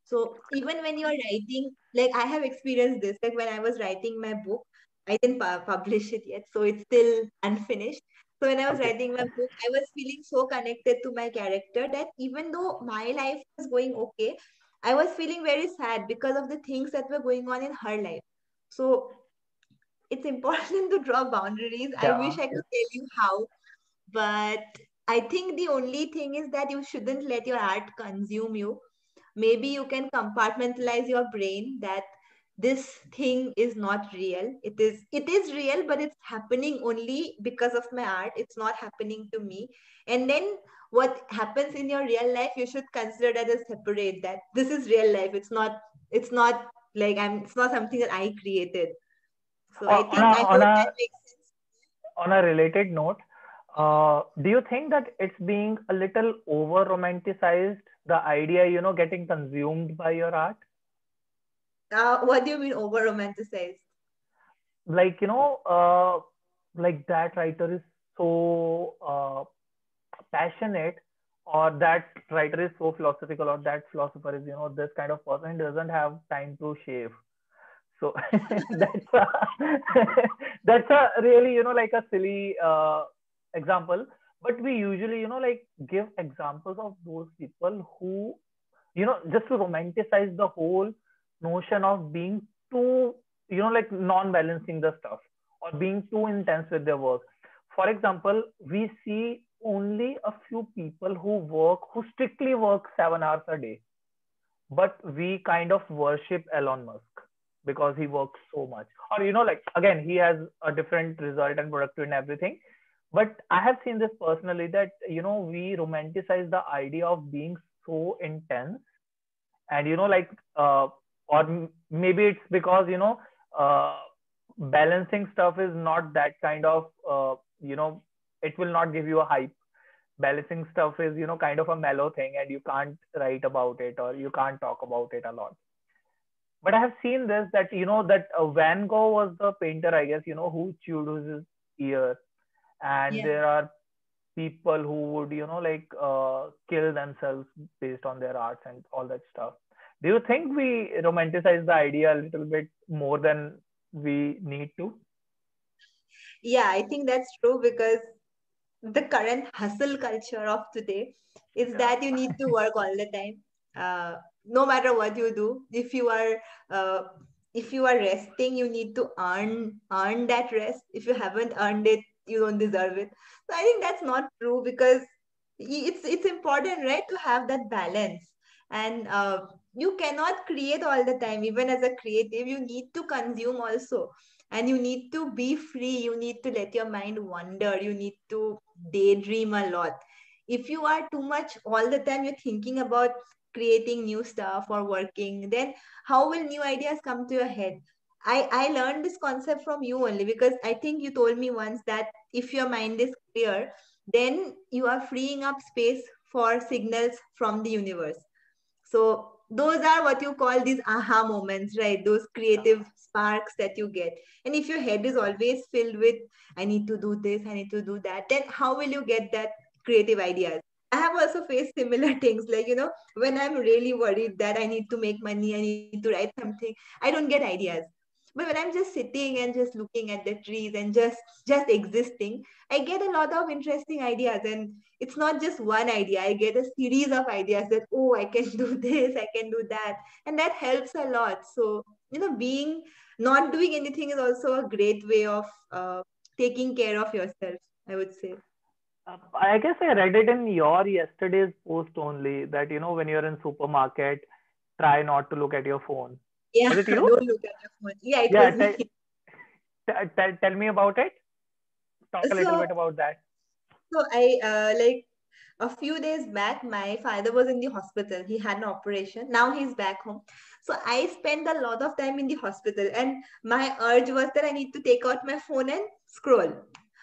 Speaker 2: So even when you're writing, like I have experienced this, like when I was writing my book, I didn't pu- publish it yet, so it's still unfinished. So when I was okay. writing my book, I was feeling so connected to my character that even though my life was going okay, I was feeling very sad because of the things that were going on in her life. So it's important to draw boundaries. Yeah. I wish I could tell you how, but I think the only thing is that you shouldn't let your art consume you maybe you can compartmentalize your brain that this thing is not real it is it is real but it's happening only because of my art it's not happening to me and then what happens in your real life you should consider that as separate that this is real life. It's not it's not like i'm it's not something that i created.
Speaker 1: So uh, i think on a, I on, a, on a related note uh, do you think that it's being a little over romanticized the idea you know getting consumed by your art?
Speaker 2: Uh, what do you mean over romanticized?
Speaker 1: Like you know uh, like that writer is so uh, passionate or that writer is so philosophical or that philosopher is you know this kind of person doesn't have time to shave. So that's a, that's a really you know like a silly uh, example. But we usually you know like give examples of those people who you know just to romanticize the whole notion of being too you know like non-balancing the stuff or being too intense with their work. For example we see only a few people who work who strictly work seven hours a day. But we kind of worship elon musk because he works so much. Or you know like again he has a different result and productivity and everything. But i have seen this personally that you know we romanticize the idea of being so intense. And you know like uh, or maybe it's because you know uh, balancing stuff is not that kind of uh, you know it will not give you a hype. Balancing stuff is you know kind of a mellow thing and you can't write about it or you can't talk about it a lot. But i have seen this that you know that uh, van gogh was the painter i guess you know who chewed his ear. And yeah. there are people who would you know like uh, kill themselves based on their arts and all that stuff. Do you think we romanticize the idea a little bit more than we need to?
Speaker 2: Yeah i think that's true because the current hustle culture of today is yeah. that you need to work all the time. Uh, no matter what you do if you are uh, if you are resting you need to earn earn that rest. If you haven't earned it you don't deserve it. So i think that's not true because it's it's important right to have that balance. And uh, you cannot create all the time. Even as a creative you need to consume also. And you need to be free. You need to let your mind wander. You need to daydream a lot if you are too much all the time you're thinking about creating new stuff or working then how will new ideas come to your head I, I learned this concept from you only because I think you told me once that if your mind is clear, then you are freeing up space for signals from the universe. So those are what you call these aha moments, right? Those creative sparks that you get. And if your head is always filled with, I need to do this, I need to do that, then how will you get that creative ideas? I have also faced similar things. Like, you know, when I'm really worried that I need to make money, I need to write something, I don't get ideas. But when I'm just sitting and just looking at the trees and just just existing, I get a lot of interesting ideas. And it's not just one idea. I get a series of ideas that, oh, I can do this, I can do that. And that helps a lot. So, you know, being not doing anything is also a great way of uh, taking care of yourself, I would say.
Speaker 1: Uh, I guess I read it in your yesterday's post only that, you know, when you're in supermarket, try not to look at your phone.
Speaker 2: Yeah, don't look at your phone. Yeah, it yeah, was me.
Speaker 1: T- t- tell me about it. Talk a so, little bit about that.
Speaker 2: So I uh, like a few days back, my father was in the hospital. He had an operation. Now he's back home. So I spent a lot of time in the hospital, and my urge was that I need to take out my phone and scroll.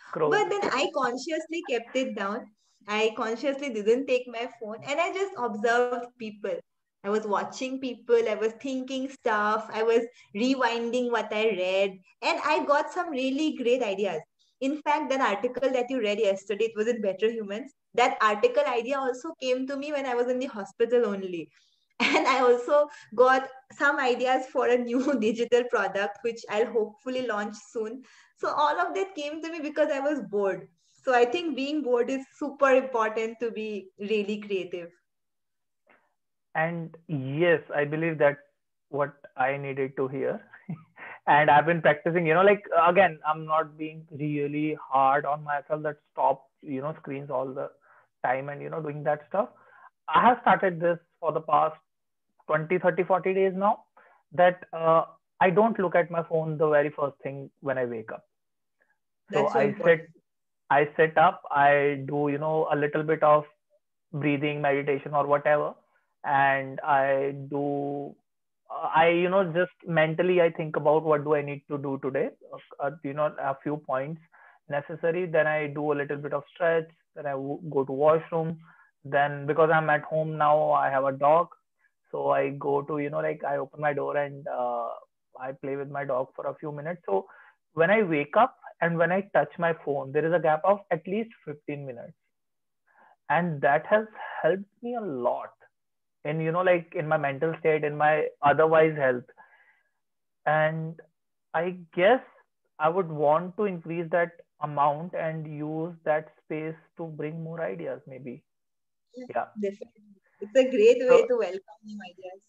Speaker 2: scroll. But then I consciously kept it down. I consciously didn't take my phone, and I just observed people. I was watching people, I was thinking stuff, I was rewinding what I read, and I got some really great ideas. In fact, that article that you read yesterday, it was in Better Humans. That article idea also came to me when I was in the hospital only. And I also got some ideas for a new digital product, which I'll hopefully launch soon. So all of that came to me because I was bored. So I think being bored is super important to be really creative
Speaker 1: and yes i believe that what i needed to hear. And i've been practicing you know like again i'm not being really hard on myself that stop you know screens all the time and you know doing that stuff. I have started this for the past 20 30 40 days now that uh, i don't look at my phone the very first thing when i wake up. So, i set, i sit up i do you know a little bit of breathing meditation or whatever and i do i you know just mentally i think about what do i need to do today. Uh, you know a few points necessary. Then i do a little bit of stretch. Then I go to washroom. Then because i'm at home now i have a dog. So i go to you know like i open my door and uh, i play with my dog for a few minutes. So when i wake up and when i touch my phone there is a gap of at least 15 minutes. And that has helped me a lot in you know like in my mental state in my otherwise health. And i guess i would want to increase that amount and use that space to bring more ideas maybe.
Speaker 2: Yeah definitely. It's a great way so, to welcome new ideas.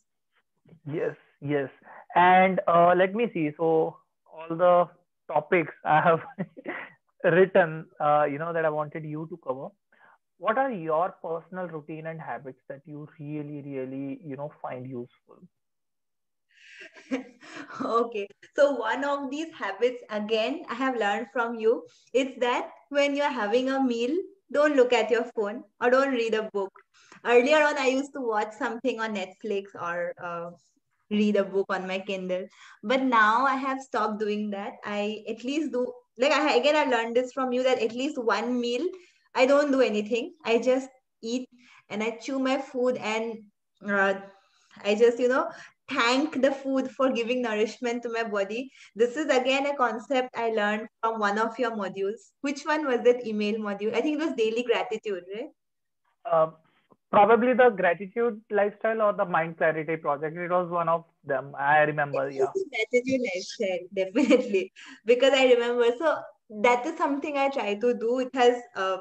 Speaker 1: Yes yes. And uh, let me see. So all the topics i have written uh, you know that i wanted you to cover what are your personal routine and habits that you really really you know find useful?
Speaker 2: Okay. So one of these habits again i have learned from you is that when you're having a meal don't look at your phone or don't read a book. Earlier on i used to watch something on netflix or uh, read a book on my kindle. But now i have stopped doing that. I at least do like I, again i learned this from you that at least one meal I don't do anything. I just eat and I chew my food and uh, I just, you know, thank the food for giving nourishment to my body. This is again a concept I learned from one of your modules. Which one was that email module? I think it was daily gratitude, right?
Speaker 1: Uh, probably the gratitude lifestyle or the mind clarity project. It was one of them. I remember. yeah.
Speaker 2: Gratitude lifestyle, definitely. Because I remember. So that is something I try to do. It has uh,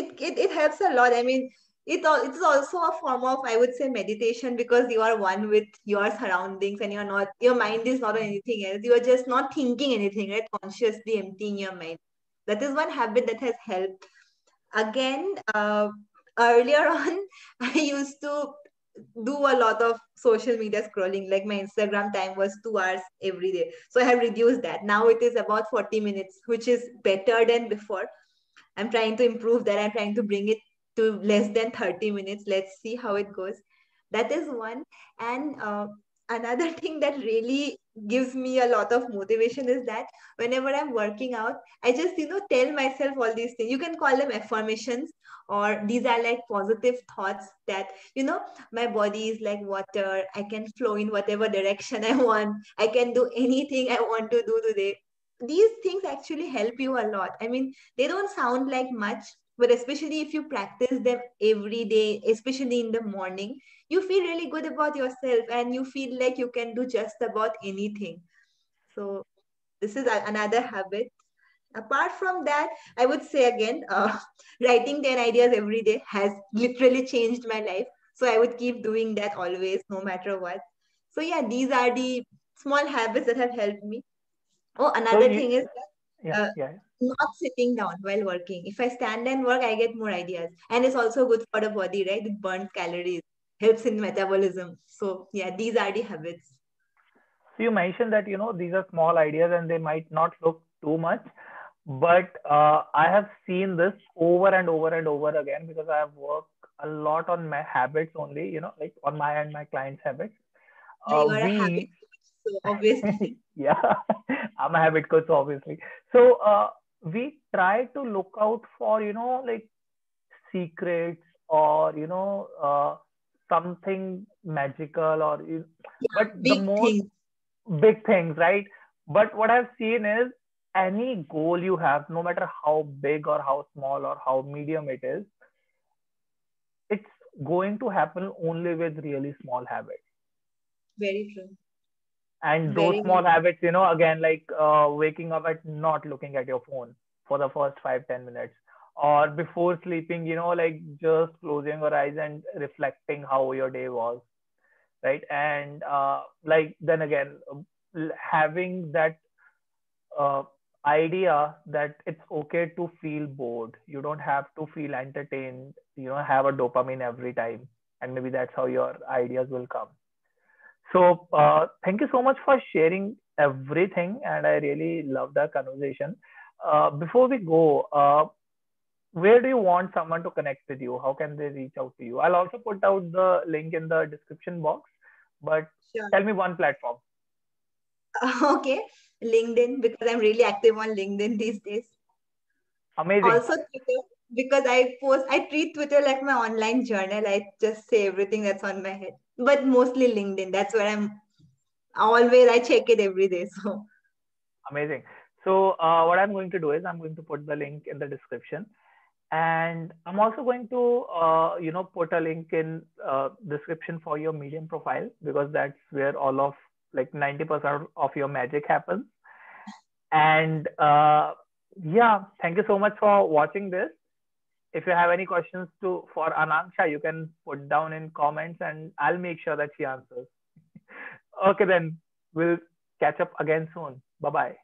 Speaker 2: it, it it helps a lot. I mean it it's also a form of i would say meditation because you are one with your surroundings and you're not your mind is not on anything else. You are just not thinking anything right? Consciously emptying your mind. That is one habit that has helped. Again uh, earlier on i used to do a lot of social media scrolling. Like my instagram time was two hours every day. So i have reduced that. Now it is about 40 minutes which is better than before I'm trying to improve that. I'm trying to bring it to less than 30 minutes. Let's see how it goes. That is one. And uh, another thing that really gives me a lot of motivation is that whenever i'm working out i just you know tell myself all these things you can call them affirmations or these are like positive thoughts that you know my body is like water i can flow in whatever direction i want i can do anything i want to do today these things actually help you a lot. I mean they don't sound like much but especially if you practice them every day especially in the morning you feel really good about yourself and you feel like you can do just about anything. So this is another habit. Apart from that i would say again uh, writing 10 ideas every day has literally changed my life. So i would keep doing that always no matter what. So yeah these are the small habits that have helped me oh another so you, thing is
Speaker 1: yeah, uh, yeah
Speaker 2: not sitting down while working. If I stand and work, I get more ideas. And it's also good for the body, right? It burns calories, helps in metabolism. So yeah, these are the habits.
Speaker 1: So you mentioned that you know these are small ideas and they might not look too much, but uh, I have seen this over and over and over again because I have worked a lot on my habits only, you know, like on my and my clients' habits.
Speaker 2: Uh, we, habit so obviously.
Speaker 1: yeah, I'm a habit coach, obviously. So uh, we try to look out for you know like secrets or you know uh, something magical or yeah, but the most things. big things right but what i've seen is any goal you have no matter how big or how small or how medium it is it's going to happen only with really small habits
Speaker 2: very true
Speaker 1: and those Very small good. habits you know again like uh, waking up at not looking at your phone for the first five ten minutes or before sleeping you know like just closing your eyes and reflecting how your day was right? And uh, like then again having that uh, idea that it's okay to feel bored. You don't have to feel entertained. You know have a dopamine every time. And maybe that's how your ideas will come so uh, thank you so much for sharing everything, and I really love the conversation. Uh, before we go, uh, where do you want someone to connect with you? How can they reach out to you? I'll also put out the link in the description box. But sure. tell me one platform.
Speaker 2: Okay, LinkedIn because I'm really active on LinkedIn these days.
Speaker 1: Amazing.
Speaker 2: Also Twitter because I post, I treat Twitter like my online journal. I just say everything that's on my head, but mostly LinkedIn. That's where I'm always, I check it every day. So
Speaker 1: amazing. So uh, what I'm going to do is I'm going to put the link in the description and I'm also going to, uh, you know, put a link in uh, description for your Medium profile because that's where all of like 90% of your magic happens. And uh, yeah, thank you so much for watching this if you have any questions to for Akanksha, you can put down in comments and I'll make sure that she answers. okay, then we'll catch up again soon. Bye bye.